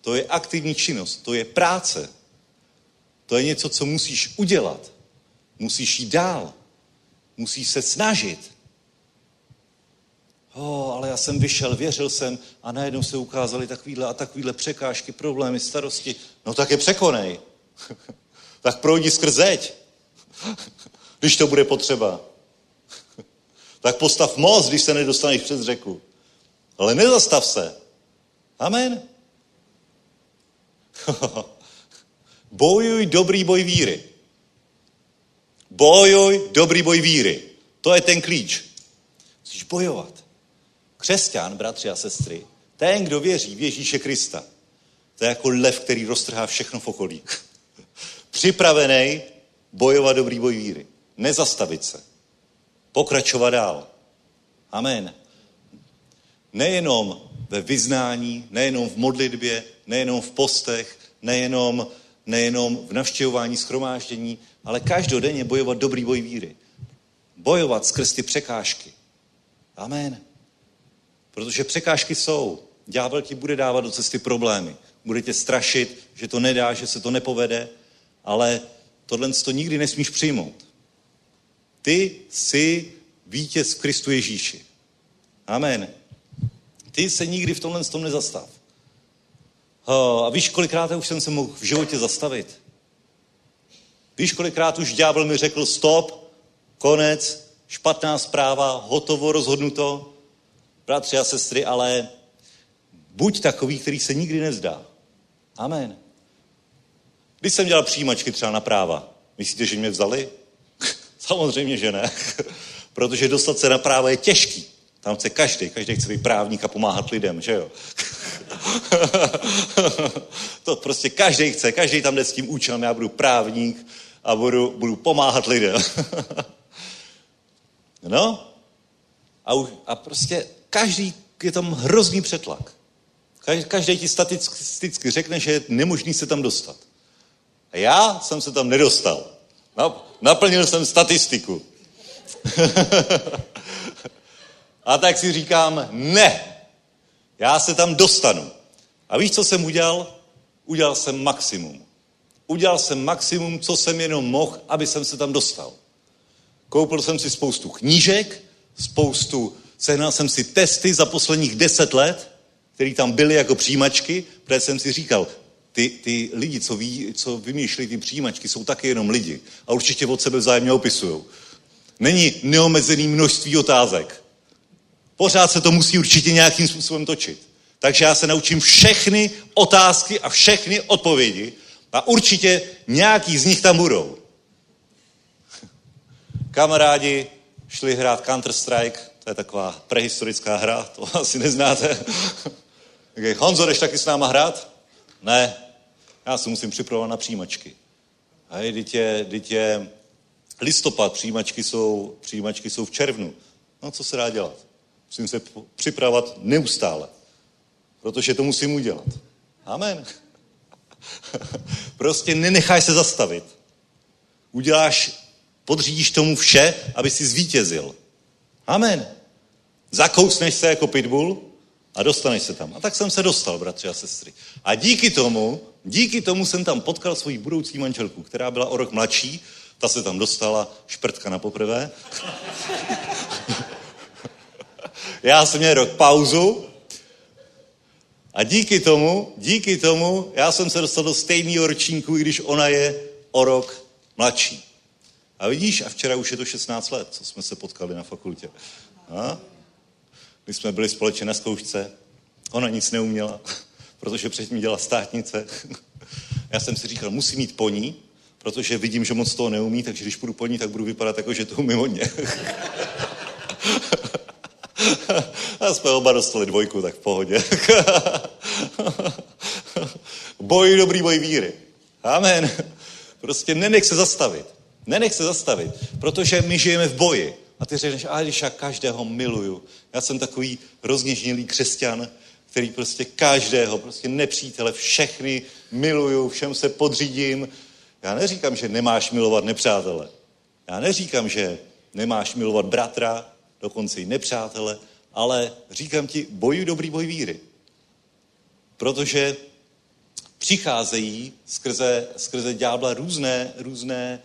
To je aktivní činnost, to je práce. To je něco, co musíš udělat. Musíš jít dál. Musíš se snažit. Oh, ale já jsem vyšel, věřil jsem a najednou se ukázaly takovýhle a takovýhle překážky, problémy, starosti. No tak je překonej. tak projdi skrz zeď, když to bude potřeba. tak postav most, když se nedostaneš přes řeku. Ale nezastav se. Amen. Bojuj dobrý boj víry. Bojuj dobrý boj víry. To je ten klíč. Musíš bojovat. Křesťan, bratři a sestry, ten, kdo věří v Ježíše Krista, to je jako lev, který roztrhá všechno v okolí. Připravený bojovat dobrý boj víry. Nezastavit se. Pokračovat dál. Amen. Nejenom ve vyznání, nejenom v modlitbě, nejenom v postech, nejenom, nejenom v navštěvování schromáždění, ale každodenně bojovat dobrý boj víry. Bojovat skrz ty překážky. Amen. Protože překážky jsou. Ďábel ti bude dávat do cesty problémy. Bude tě strašit, že to nedá, že se to nepovede, ale tohle to nikdy nesmíš přijmout. Ty jsi vítěz v Kristu Ježíši. Amen. Ty se nikdy v tomhle tom nezastav. A víš, kolikrát už jsem se mohl v životě zastavit? Víš, kolikrát už ďábel mi řekl stop, konec, špatná zpráva, hotovo, rozhodnuto. Bratři a sestry, ale buď takový, který se nikdy nezdá. Amen. Když jsem dělal přijímačky třeba na práva, myslíte, že mě vzali? Samozřejmě, že ne. Protože dostat se na práva je těžký. Tam chce každý, každý chce být právník a pomáhat lidem, že jo? to prostě každý chce, každý tam jde s tím účelem, já budu právník a budu, budu pomáhat lidem. no, a, už, a prostě každý je tam hrozný přetlak. Každý ti statisticky řekne, že je nemožný se tam dostat. A já jsem se tam nedostal. Naplnil jsem statistiku. a tak si říkám, ne, já se tam dostanu. A víš, co jsem udělal? Udělal jsem maximum. Udělal jsem maximum, co jsem jenom mohl, aby jsem se tam dostal. Koupil jsem si spoustu knížek, spoustu, sehnal jsem si testy za posledních deset let, které tam byly jako přijímačky, protože jsem si říkal, ty, ty lidi, co, ví, co vymýšlí ty přijímačky, jsou taky jenom lidi. A určitě od sebe vzájemně opisují. Není neomezený množství otázek. Pořád se to musí určitě nějakým způsobem točit. Takže já se naučím všechny otázky a všechny odpovědi a určitě nějaký z nich tam budou. Kamarádi šli hrát Counter-Strike, to je taková prehistorická hra, to asi neznáte. Honzo, jdeš taky s náma hrát? Ne, já se musím připravovat na přijímačky. A dítě, dítě, listopad, přijímačky jsou, přijímačky jsou v červnu. No, co se dá dělat? Musím se připravovat neustále, protože to musím udělat. Amen. prostě nenechaj se zastavit. Uděláš, podřídíš tomu vše, aby si zvítězil. Amen. Zakousneš se jako pitbull a dostaneš se tam. A tak jsem se dostal, bratři a sestry. A díky tomu, díky tomu jsem tam potkal svoji budoucí manželku, která byla o rok mladší, ta se tam dostala šprtka na poprvé. já jsem měl rok pauzu a díky tomu, díky tomu, já jsem se dostal do stejného ročníku, i když ona je o rok mladší. A vidíš, a včera už je to 16 let, co jsme se potkali na fakultě. A? My jsme byli společně na zkoušce, ona nic neuměla, protože předtím dělala státnice. Já jsem si říkal, musím mít po ní, protože vidím, že moc toho neumí, takže když půjdu po ní, tak budu vypadat jako, že to umím hodně. A jsme oba dostali dvojku, tak v pohodě. boj dobrý, boj víry. Amen. Prostě nenech se zastavit. Nenech se zastavit, protože my žijeme v boji. A ty řekneš, a když já každého miluju. Já jsem takový rozněžnělý křesťan, který prostě každého, prostě nepřítele, všechny miluju, všem se podřídím. Já neříkám, že nemáš milovat nepřátele. Já neříkám, že nemáš milovat bratra, dokonce i nepřátele, ale říkám ti, bojuj dobrý boj víry. Protože přicházejí skrze, skrze ďábla různé, různé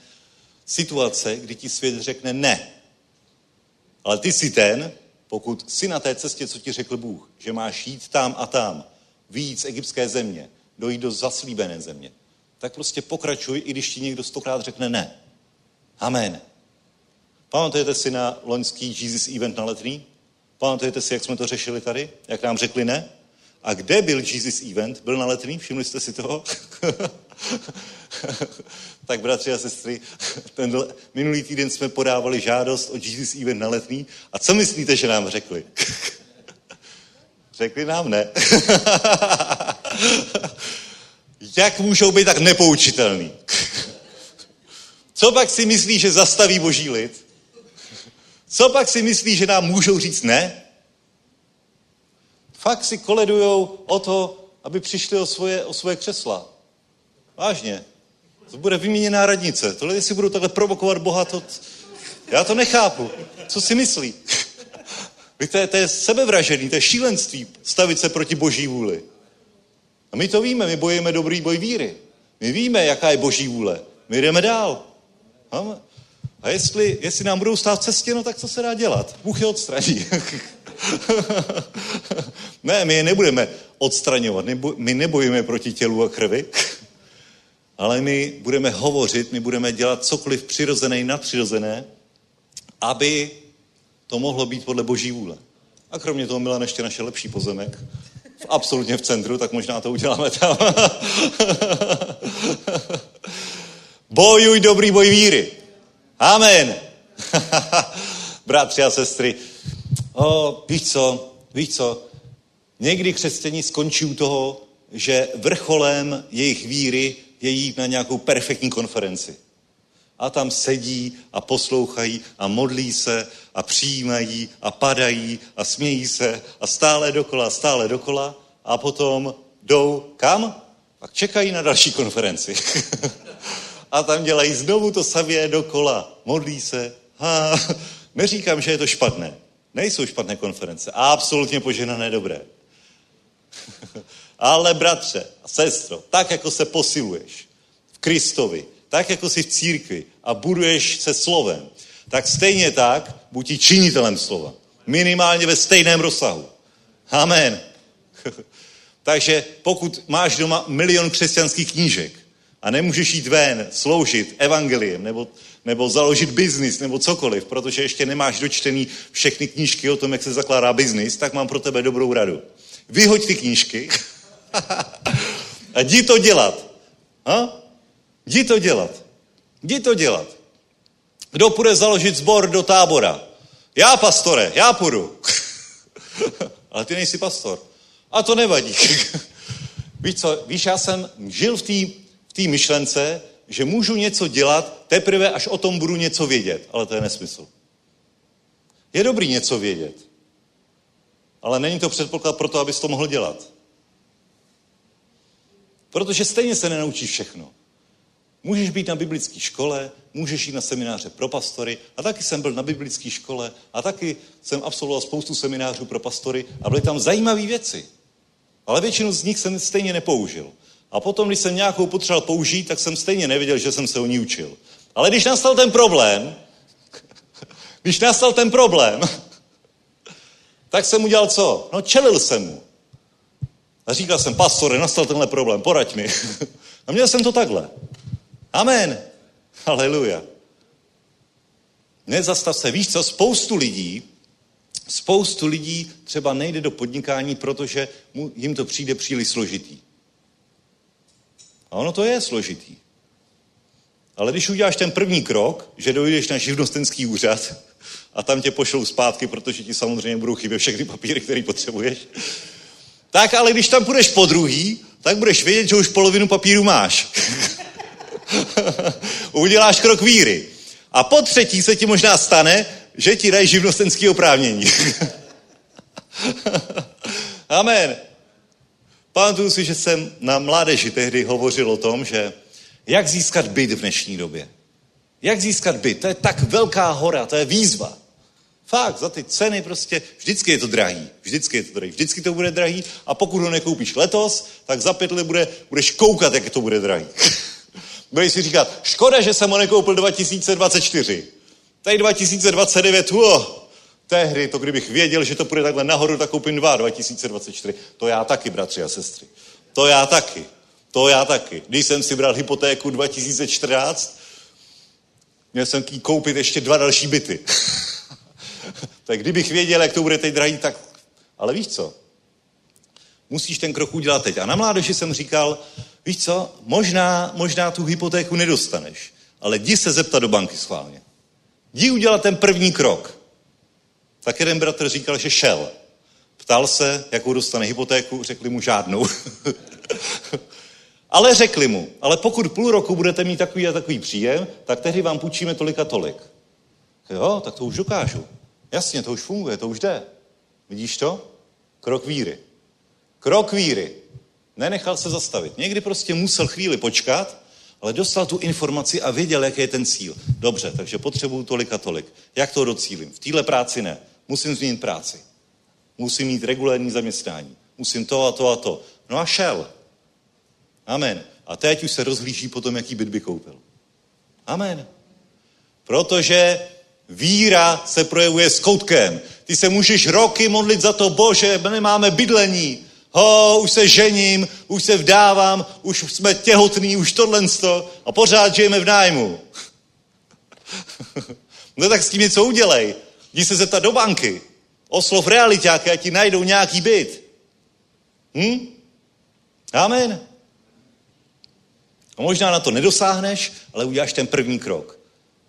situace, kdy ti svět řekne ne. Ale ty jsi ten, pokud jsi na té cestě, co ti řekl Bůh, že máš jít tam a tam, víc egyptské země, dojít do zaslíbené země, tak prostě pokračuj, i když ti někdo stokrát řekne ne. Amen. Pamatujete si na loňský Jesus Event na letní? Pamatujete si, jak jsme to řešili tady? Jak nám řekli ne? A kde byl Jesus Event? Byl na letní? Všimli jste si toho? tak bratři a sestry, ten minulý týden jsme podávali žádost o Jesus Event na letní. A co myslíte, že nám řekli? řekli nám ne. Jak můžou být tak nepoučitelný? Co pak si myslí, že zastaví boží lid? Co pak si myslí, že nám můžou říct ne? Fakt si koledujou o to, aby přišli o svoje, o svoje křesla. Vážně. To bude vyměněná radnice. Tohle, jestli budou takhle provokovat Boha, to... Já to nechápu. Co si myslí? Víte, to je sebevražený, to je šílenství stavit se proti boží vůli. A my to víme, my bojujeme dobrý boj víry. My víme, jaká je boží vůle. My jdeme dál. A jestli, jestli nám budou stát v cestě, no tak co se dá dělat? Bůh je odstraní. Ne, my je nebudeme odstraňovat, my nebojíme proti tělu a krvi, ale my budeme hovořit, my budeme dělat cokoliv přirozené i nadpřirozené, aby to mohlo být podle boží vůle. A kromě toho Milan ještě naše lepší pozemek, v, absolutně v centru, tak možná to uděláme tam. Bojuj dobrý boj víry. Amen. Bratři a sestry, o, víš co, víš co, někdy křesťaní skončí u toho, že vrcholem jejich víry je jít na nějakou perfektní konferenci. A tam sedí a poslouchají a modlí se a přijímají a padají a smějí se a stále dokola, stále dokola a potom jdou kam? Pak čekají na další konferenci. a tam dělají znovu to samé dokola. Modlí se. Ha, neříkám, že je to špatné. Nejsou špatné konference. Absolutně poženané dobré. Ale bratře a sestro, tak jako se posiluješ v Kristovi, tak jako jsi v církvi a buduješ se slovem, tak stejně tak buď i činitelem slova. Minimálně ve stejném rozsahu. Amen. Takže pokud máš doma milion křesťanských knížek a nemůžeš jít ven, sloužit evangeliem nebo, nebo založit biznis nebo cokoliv, protože ještě nemáš dočtený všechny knížky o tom, jak se zakládá biznis, tak mám pro tebe dobrou radu. Vyhoď ty knížky a jdi to dělat. Ha? Jdi to dělat. Jdi to dělat. Kdo půjde založit sbor do tábora? Já, pastore, já půjdu. Ale ty nejsi pastor. A to nevadí. Víš co, víš, já jsem žil v té v myšlence, že můžu něco dělat teprve, až o tom budu něco vědět. Ale to je nesmysl. Je dobrý něco vědět. Ale není to předpoklad pro to, abys to mohl dělat. Protože stejně se nenaučíš všechno. Můžeš být na biblické škole, můžeš jít na semináře pro pastory a taky jsem byl na biblické škole a taky jsem absolvoval spoustu seminářů pro pastory a byly tam zajímavé věci. Ale většinu z nich jsem stejně nepoužil. A potom, když jsem nějakou potřeboval použít, tak jsem stejně nevěděl, že jsem se o ní učil. Ale když nastal ten problém, když nastal ten problém, tak jsem udělal co? No čelil jsem mu. A říkal jsem, pastore, nastal tenhle problém, poraď mi. A měl jsem to takhle. Amen. Haleluja. Nezastav se. Víš co, spoustu lidí, spoustu lidí třeba nejde do podnikání, protože jim to přijde příliš složitý. A ono to je složitý. Ale když uděláš ten první krok, že dojdeš na živnostenský úřad a tam tě pošlou zpátky, protože ti samozřejmě budou chybět všechny papíry, které potřebuješ, tak ale když tam půjdeš po druhý, tak budeš vědět, že už polovinu papíru máš. Uděláš krok víry. A po třetí se ti možná stane, že ti dají živnostenský oprávnění. Amen. Pamatuju si, že jsem na mládeži tehdy hovořil o tom, že jak získat byt v dnešní době. Jak získat byt? To je tak velká hora, to je výzva. Fakt, za ty ceny prostě, vždycky je to drahý. Vždycky je to drahý. Vždycky to bude drahý a pokud ho nekoupíš letos, tak za pět let bude, budeš koukat, jak to bude drahý. Budeš si říkat, škoda, že jsem ho nekoupil 2024. Tady 2029, uo, tehdy, to kdybych věděl, že to půjde takhle nahoru, tak koupím dva 2024. To já taky, bratři a sestry. To já taky. To já taky. Když jsem si bral hypotéku 2014, měl jsem ký koupit ještě dva další byty. tak kdybych věděl, jak to bude teď drahý, tak... Ale víš co? Musíš ten krok udělat teď. A na mládeži jsem říkal, víš co, možná, možná tu hypotéku nedostaneš, ale jdi se zeptat do banky schválně. Jdi udělat ten první krok. Tak jeden bratr říkal, že šel. Ptal se, jakou dostane hypotéku, řekli mu žádnou. ale řekli mu, ale pokud půl roku budete mít takový a takový příjem, tak tehdy vám půjčíme tolik a tolik. Jo, tak to už dokážu. Jasně, to už funguje, to už jde. Vidíš to? Krok víry. Krok víry. Nenechal se zastavit. Někdy prostě musel chvíli počkat, ale dostal tu informaci a věděl, jaký je ten cíl. Dobře, takže potřebuju tolik a tolik. Jak to docílím? V téhle práci ne. Musím změnit práci. Musím mít regulární zaměstnání. Musím to a to a to. No a šel. Amen. A teď už se rozhlíží potom, jaký byt by koupil. Amen. Protože víra se projevuje skoutkem. Ty se můžeš roky modlit za to, bože, nemáme bydlení. Ho, už se žením, už se vdávám, už jsme těhotní, už tohle a pořád žijeme v nájmu. no tak s tím něco udělej. Jdi se zeptat do banky. Oslov realitáky, ať ti najdou nějaký byt. Hm? Amen. A možná na to nedosáhneš, ale uděláš ten první krok.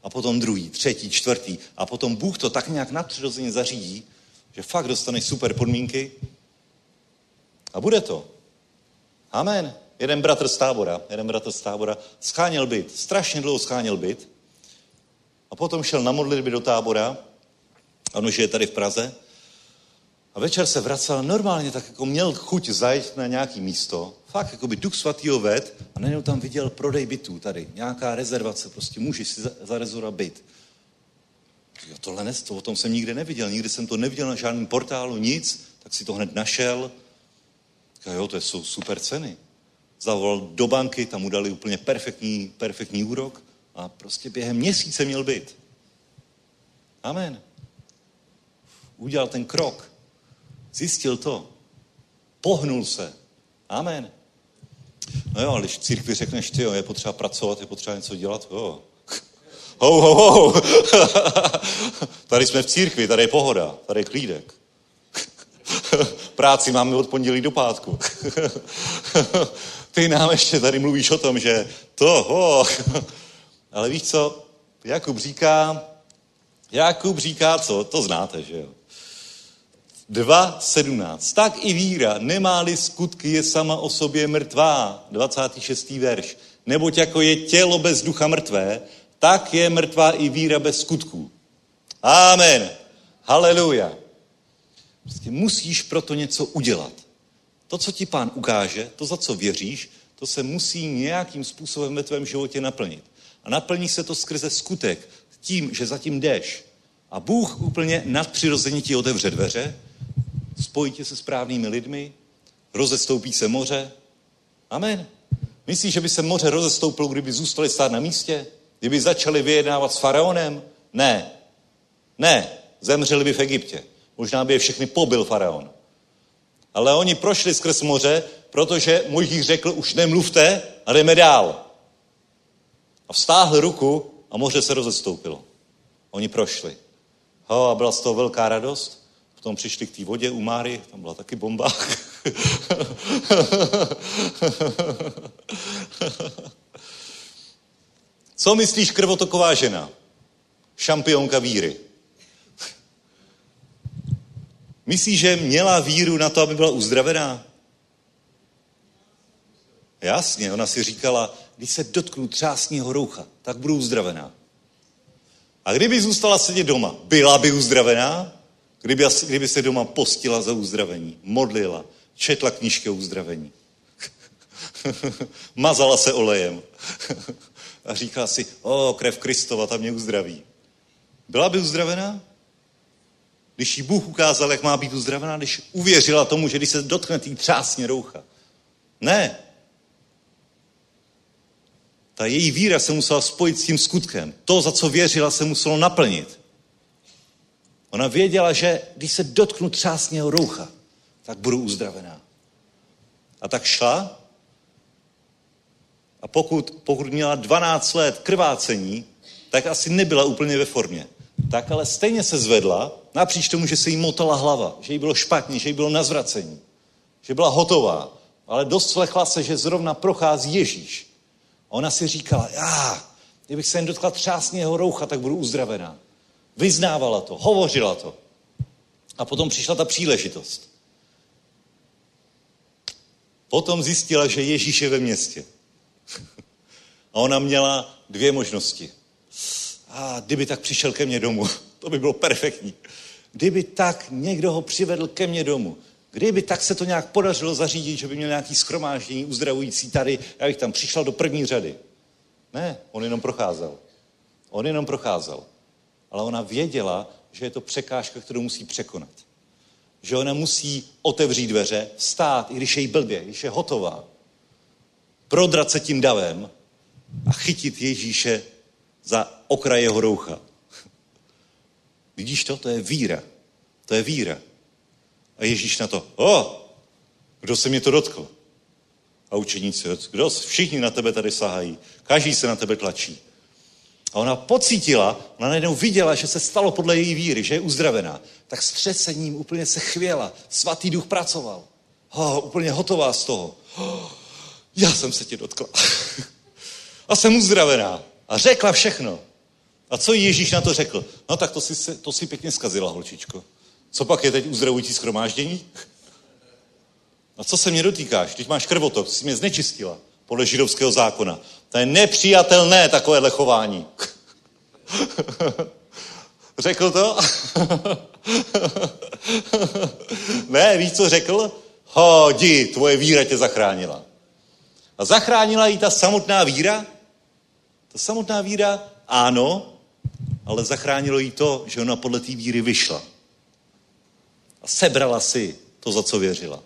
A potom druhý, třetí, čtvrtý. A potom Bůh to tak nějak nadpřirozeně zařídí, že fakt dostaneš super podmínky a bude to. Amen. Jeden bratr z tábora, jeden bratr z tábora scháněl byt, strašně dlouho scháněl byt a potom šel na modlitby do tábora, on už je tady v Praze, a večer se vracel normálně, tak jako měl chuť zajít na nějaký místo, fakt jako by duch svatýho ved a najednou tam viděl prodej bytů tady, nějaká rezervace, prostě můžeš si zarezorovat byt. Jo, tohle ne, to o tom jsem nikde neviděl, nikdy jsem to neviděl na žádném portálu, nic, tak si to hned našel. Říkal, jo, to jsou super ceny. Zavolal do banky, tam mu dali úplně perfektní, perfektní úrok a prostě během měsíce měl byt. Amen. Udělal ten krok. Zjistil to. Pohnul se. Amen. No jo, ale když církvi řekneš, ty jo, je potřeba pracovat, je potřeba něco dělat, jo. Ho, ho, ho. tady jsme v církvi, tady je pohoda, tady je klídek. Práci máme od pondělí do pátku. Ty nám ještě tady mluvíš o tom, že to, ho. Ale víš co, Jakub říká, Jakub říká co? To znáte, že jo? 2.17. Tak i víra, nemá-li skutky, je sama o sobě mrtvá. 26. verš. Neboť jako je tělo bez ducha mrtvé, tak je mrtvá i víra bez skutků. Amen. Haleluja. Prostě musíš proto něco udělat. To, co ti pán ukáže, to, za co věříš, to se musí nějakým způsobem ve tvém životě naplnit. A naplní se to skrze skutek, tím, že zatím jdeš. A Bůh úplně nadpřirozeně ti otevře dveře, spojí tě se správnými lidmi, rozestoupí se moře. Amen. Myslíš, že by se moře rozestoupilo, kdyby zůstali stát na místě? Kdyby začali vyjednávat s faraonem? Ne. Ne. Zemřeli by v Egyptě. Možná by je všechny pobil faraon. Ale oni prošli skrz moře, protože Mojžíš řekl, už nemluvte a jdeme dál. A vstáhl ruku a moře se rozestoupilo. Oni prošli. Ho, a byla z toho velká radost. Potom přišli k té vodě u Máry, tam byla taky bomba. Co myslíš krvotoková žena? Šampionka víry. Myslíš, že měla víru na to, aby byla uzdravená? Jasně, ona si říkala, když se dotknu třásního roucha, tak budu uzdravená. A kdyby zůstala sedět doma, byla by uzdravená? Kdyby, kdyby se doma postila za uzdravení, modlila, četla knížky o uzdravení, mazala se olejem a říká si, o, krev Kristova, tam mě uzdraví. Byla by uzdravená? Když jí Bůh ukázal, jak má být uzdravená, když uvěřila tomu, že když se dotkne tý třásně roucha. Ne. Ta její víra se musela spojit s tím skutkem. To, za co věřila, se muselo naplnit. Ona věděla, že když se dotknu třásněho roucha, tak budu uzdravená. A tak šla a pokud, pokud měla 12 let krvácení, tak asi nebyla úplně ve formě. Tak ale stejně se zvedla, napříč tomu, že se jí motala hlava, že jí bylo špatně, že jí bylo na zvracení, že byla hotová, ale doslechla se, že zrovna prochází Ježíš. A ona si říkala, já, kdybych se jen dotkla třásněho roucha, tak budu uzdravená. Vyznávala to, hovořila to. A potom přišla ta příležitost. Potom zjistila, že Ježíš je ve městě. A ona měla dvě možnosti. A kdyby tak přišel ke mně domů, to by bylo perfektní. Kdyby tak někdo ho přivedl ke mně domů, kdyby tak se to nějak podařilo zařídit, že by měl nějaký schromáždění uzdravující tady, já bych tam přišel do první řady. Ne, on jenom procházel. On jenom procházel. Ale ona věděla, že je to překážka, kterou musí překonat. Že ona musí otevřít dveře, stát, i když je jí blbě, když je hotová, prodrat se tím davem a chytit Ježíše za okraj jeho roucha. Vidíš to? To je víra. To je víra. A Ježíš na to, o, kdo se mě to dotkl? A učeníci, kdo? Všichni na tebe tady sahají. Každý se na tebe tlačí. A ona pocítila, ona najednou viděla, že se stalo podle její víry, že je uzdravená. Tak s třesením úplně se chvěla. Svatý duch pracoval. Oh, úplně hotová z toho. Oh, já jsem se tě dotkla. a jsem uzdravená. A řekla všechno. A co Ježíš na to řekl? No tak to si, to si pěkně zkazila, holčičko. Co pak je teď uzdravující schromáždění? A co se mě dotýkáš? Teď máš krvotok, jsi mě znečistila podle židovského zákona. To je nepřijatelné takové chování. řekl to? ne, víš, co řekl? Hodi, tvoje víra tě zachránila. A zachránila jí ta samotná víra? Ta samotná víra, ano, ale zachránilo jí to, že ona podle té víry vyšla. A sebrala si to, za co věřila.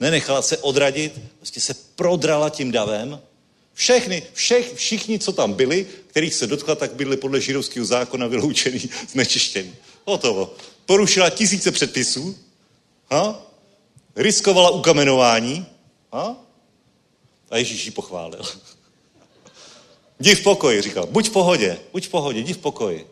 Nenechala se odradit, prostě se prodrala tím davem. Všechny, všech, všichni, co tam byli, kterých se dotkla, tak byli podle židovského zákona vyloučený, znečištění. Hotovo. Porušila tisíce předpisů, ha? riskovala ukamenování ha? a Ježíš ji pochválil. Jdi v pokoji, říkal. Buď v pohodě, buď v pohodě, jdi v pokoji.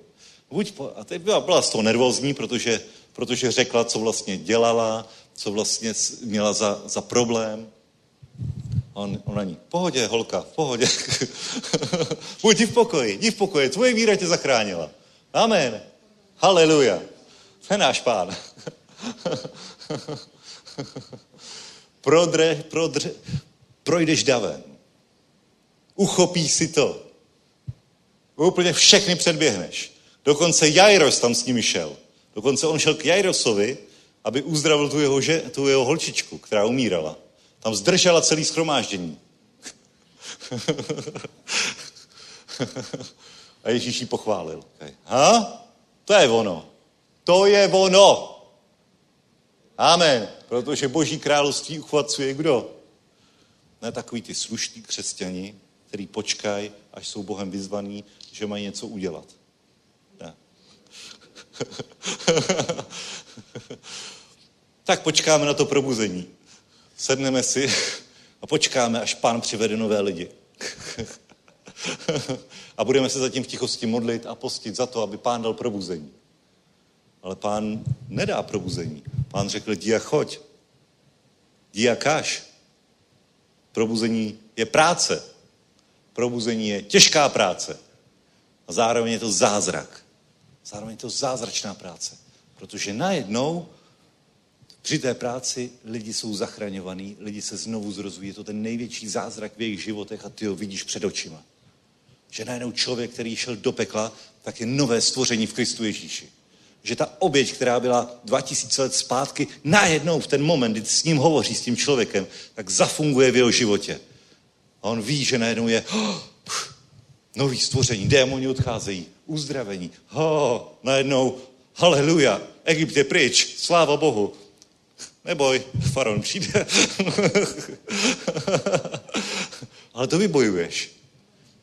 Buď po... A teď byla, byla z toho nervózní, protože, protože řekla, co vlastně dělala, co vlastně měla za, za problém. A on, on na ní, pohodě, holka, v pohodě. Buď v pokoji, jdi v pokoji, tvoje víra tě zachránila. Amen. Haleluja. To je náš pán. prodre, prodre, projdeš davem. Uchopíš si to. Úplně všechny předběhneš. Dokonce Jairos tam s nimi šel. Dokonce on šel k Jairosovi aby uzdravil tu jeho, že, tu jeho holčičku, která umírala. Tam zdržela celý schromáždění. A Ježíš ji pochválil. Ha? To je ono. To je ono. Amen. Protože Boží království uchvacuje kdo? Ne takový ty slušní křesťani, který počkají, až jsou Bohem vyzvaný, že mají něco udělat. Ne. tak počkáme na to probuzení. Sedneme si a počkáme, až pán přivede nové lidi. a budeme se zatím v tichosti modlit a postit za to, aby pán dal probuzení. Ale pán nedá probuzení. Pán řekl, jdi a choď. Jdi a kaž. Probuzení je práce. Probuzení je těžká práce. A zároveň je to zázrak. Zároveň je to zázračná práce. Protože najednou při té práci lidi jsou zachraňovaní, lidi se znovu zrozují. Je to ten největší zázrak v jejich životech a ty ho vidíš před očima. Že najednou člověk, který šel do pekla, tak je nové stvoření v Kristu Ježíši. Že ta oběť, která byla 2000 let zpátky, najednou v ten moment, kdy s ním hovoří, s tím člověkem, tak zafunguje v jeho životě. A on ví, že najednou je oh, nový stvoření, démoni odcházejí, uzdravení. Oh, najednou, haleluja, Egypt je pryč, sláva Bohu. Neboj, faraon přijde. Ale to vybojuješ.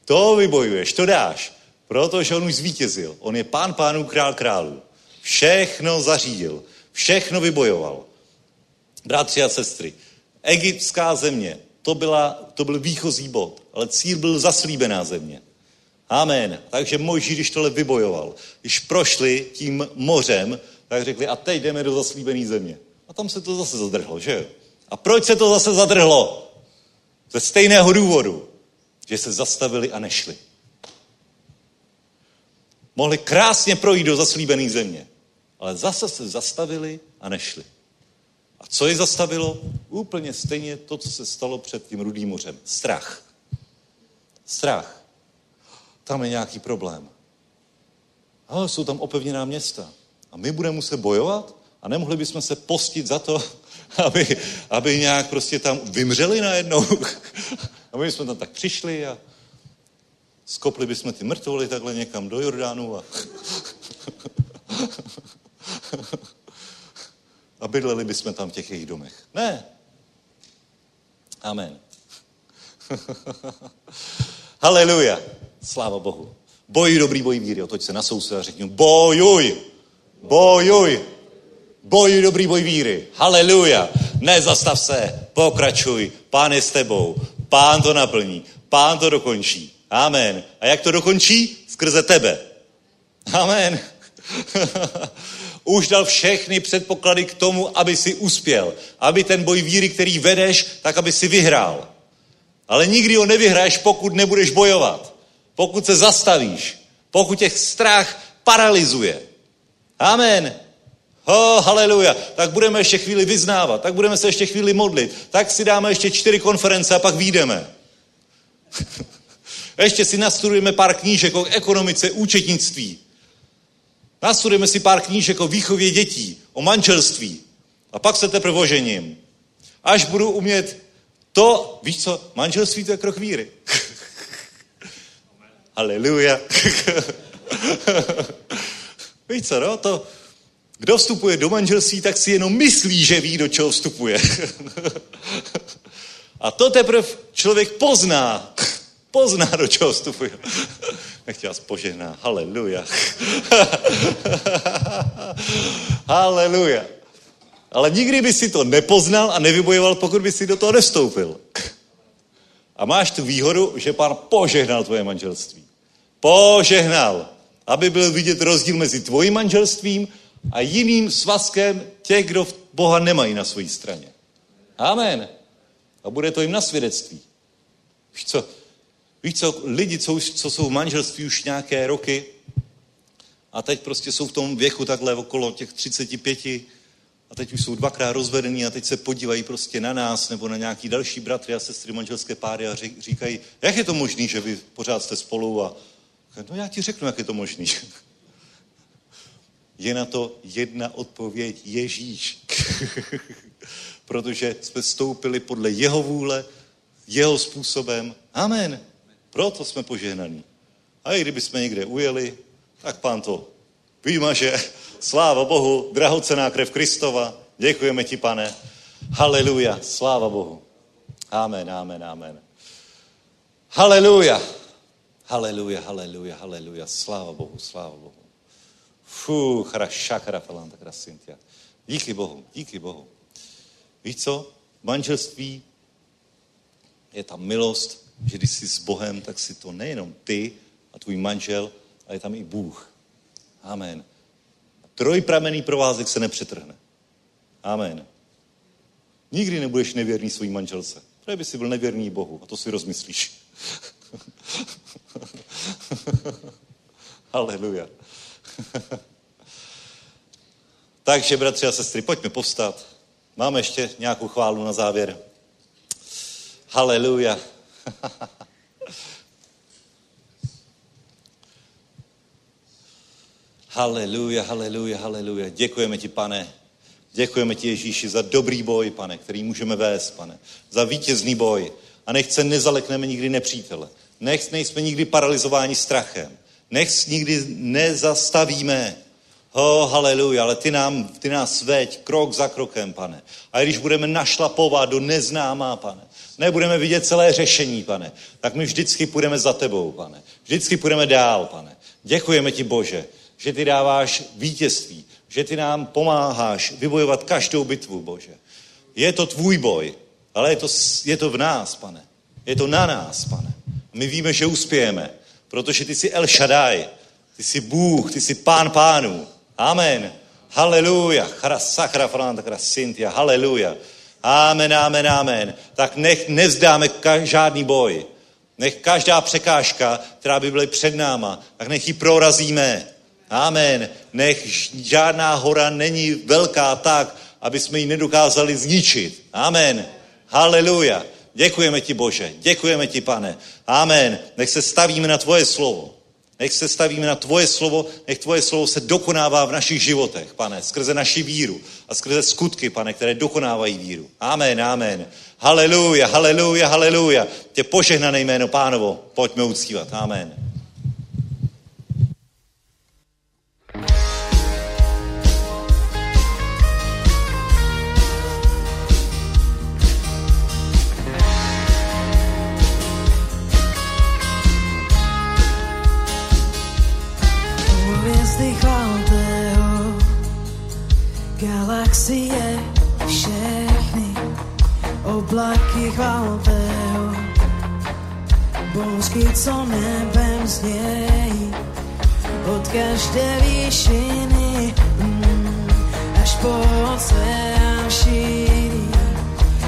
To vybojuješ, to dáš. Protože on už zvítězil. On je pán pánů, král králů. Všechno zařídil. Všechno vybojoval. Bratři a sestry, egyptská země, to, byla, to byl výchozí bod, ale cíl byl zaslíbená země. Amen. Takže Mojžíš, když tohle vybojoval, když prošli tím mořem, tak řekli, a teď jdeme do zaslíbené země. A tam se to zase zadrhlo, že jo? A proč se to zase zadrhlo? Ze stejného důvodu, že se zastavili a nešli. Mohli krásně projít do zaslíbené země, ale zase se zastavili a nešli. A co je zastavilo? Úplně stejně to, co se stalo před tím Rudým mořem. Strach. Strach. Tam je nějaký problém. Ale jsou tam opevněná města. A my budeme muset bojovat? A nemohli bychom se postit za to, aby, aby nějak prostě tam vymřeli najednou. A my jsme tam tak přišli a skopli bychom ty mrtvoly takhle někam do Jordánu a, a bydleli bychom tam v těch jejich domech. Ne. Amen. Haleluja. Sláva Bohu. Bojuj dobrý boj víry. Otoď se na soused a řekni, bojuj. Bojuj. Bojuj dobrý boj víry. Haleluja. Nezastav se. Pokračuj. Pán je s tebou. Pán to naplní. Pán to dokončí. Amen. A jak to dokončí? Skrze tebe. Amen. Už dal všechny předpoklady k tomu, aby si uspěl. Aby ten boj víry, který vedeš, tak aby si vyhrál. Ale nikdy ho nevyhraješ, pokud nebudeš bojovat. Pokud se zastavíš. Pokud tě strach paralizuje. Amen. Oh, haleluja. Tak budeme ještě chvíli vyznávat, tak budeme se ještě chvíli modlit, tak si dáme ještě čtyři konference a pak výjdeme. ještě si nastudujeme pár knížek o ekonomice, účetnictví. Nastudujeme si pár knížek o výchově dětí, o manželství. A pak se teprve ožením. Až budu umět to, víš co, manželství to je krok víry. Haleluja. víš co, no, to, kdo vstupuje do manželství, tak si jenom myslí, že ví, do čeho vstupuje. A to teprve člověk pozná. Pozná, do čeho vstupuje. Nechť vás požehná. Haleluja. Haleluja. Ale nikdy by si to nepoznal a nevybojoval, pokud by si do toho nevstoupil. A máš tu výhodu, že pán požehnal tvoje manželství. Požehnal. Aby byl vidět rozdíl mezi tvojím manželstvím a jiným svazkem těch, kdo Boha nemají na své straně. Amen. A bude to jim na svědectví. Víš co? Víš co? Lidi, co, už, co jsou v manželství už nějaké roky a teď prostě jsou v tom věku takhle okolo těch 35 a teď už jsou dvakrát rozvedení a teď se podívají prostě na nás nebo na nějaký další bratry a sestry manželské páry a říkají, jak je to možné, že vy pořád jste spolu a no já ti řeknu, jak je to možné. Je na to jedna odpověď Ježíš. Protože jsme stoupili podle jeho vůle, jeho způsobem. Amen. Proto jsme požehnaní. A i kdyby jsme někde ujeli, tak pán to vymaže. Sláva Bohu, drahocená krev Kristova. Děkujeme ti, pane. Haleluja, sláva Bohu. Amen, amen, amen. Haleluja. Haleluja, haleluja, haleluja. Sláva Bohu, sláva Bohu. Fú, šakra, falanta, krasintia. Díky Bohu, díky Bohu. Víš co? Manželství je ta milost, že když jsi s Bohem, tak si to nejenom ty a tvůj manžel, ale je tam i Bůh. Amen. Trojpramený provázek se nepřetrhne. Amen. Nikdy nebudeš nevěrný svým manželce. Protože by si byl nevěrný Bohu a to si rozmyslíš. Haleluja. Takže, bratři a sestry, pojďme povstat. Máme ještě nějakou chválu na závěr. Haleluja. haleluja, haleluja, haleluja. Děkujeme ti, pane. Děkujeme ti, Ježíši, za dobrý boj, pane, který můžeme vést, pane. Za vítězný boj. A nech se nezalekneme nikdy nepřítele. Nech nejsme nikdy paralizováni strachem. Nech nikdy nezastavíme. Oh, haleluja, ale ty, nám, ty nás veď krok za krokem, pane. A když budeme našlapovat do neznámá, pane, nebudeme vidět celé řešení, pane, tak my vždycky půjdeme za tebou, pane. Vždycky půjdeme dál, pane. Děkujeme ti, Bože, že ty dáváš vítězství, že ty nám pomáháš vybojovat každou bitvu, Bože. Je to tvůj boj, ale je to, je to v nás, pane. Je to na nás, pane. My víme, že uspějeme, protože ty jsi El Shaddai, ty jsi Bůh, ty jsi pán pánů. Amen. Haleluja. Sakra franta krasintia. Haleluja. Amen, amen, amen. Tak nech nevzdáme ka- žádný boj. Nech každá překážka, která by byla před náma, tak nech ji prorazíme. Amen. Nech žádná hora není velká tak, aby jsme ji nedokázali zničit. Amen. Haleluja. Děkujeme ti, Bože. Děkujeme ti, pane. Amen. Nech se stavíme na tvoje slovo. Nech se stavíme na tvoje slovo, nech tvoje slovo se dokonává v našich životech, pane, skrze naši víru a skrze skutky, pane, které dokonávají víru. Amen, amen. Haleluja, haleluja, haleluja. Tě požehnané jméno pánovo, pojďme uctívat. Amen. Galaxie všechny oblaky chváltého bouzky, co nebem znějí od každé výšiny mm, až po oceán šíří.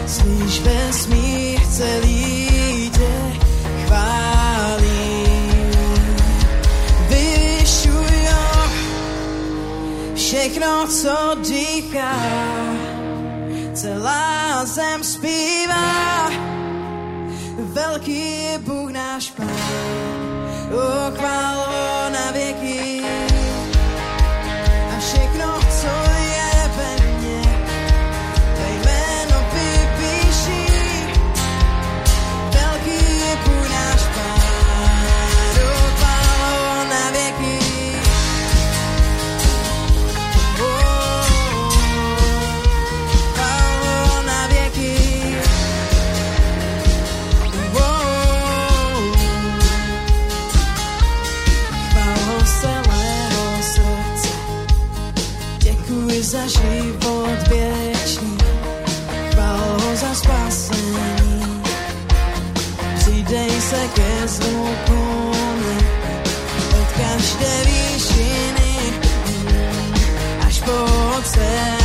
Slyš vesmír celý všechno, co dýchá, celá zem zpívá. Velký je Bůh náš Pán, o chválo na věky. Za život věčný, chválo za spasení. Přidej se ke zvuku od každé výšiny, až po oceán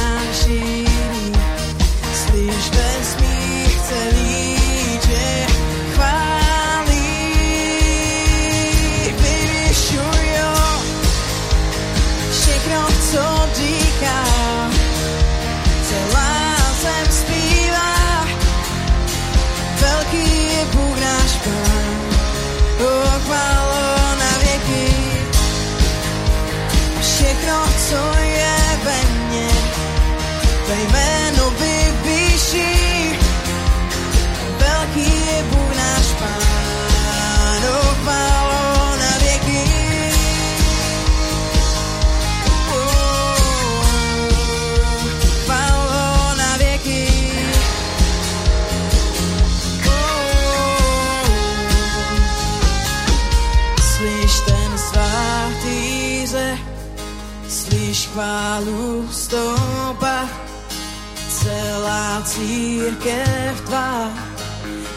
církev tvá,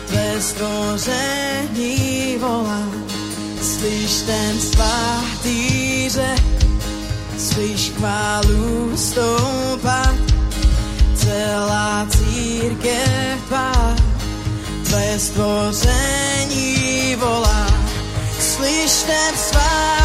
tvé stvoření volá. Slyš ten svatý řek, slyš chválu stoupa, celá církev tvá, tvé stvoření volá. Slyš ten svatý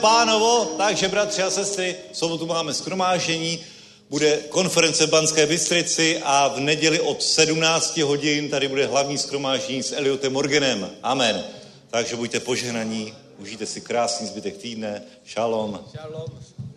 pánovo. Takže, bratři a sestry, v sobotu máme skromážení, bude konference v Banské Bystrici a v neděli od 17 hodin tady bude hlavní skromážení s Eliotem Morganem. Amen. Takže buďte požehnaní, užijte si krásný zbytek týdne. Šalom. Shalom.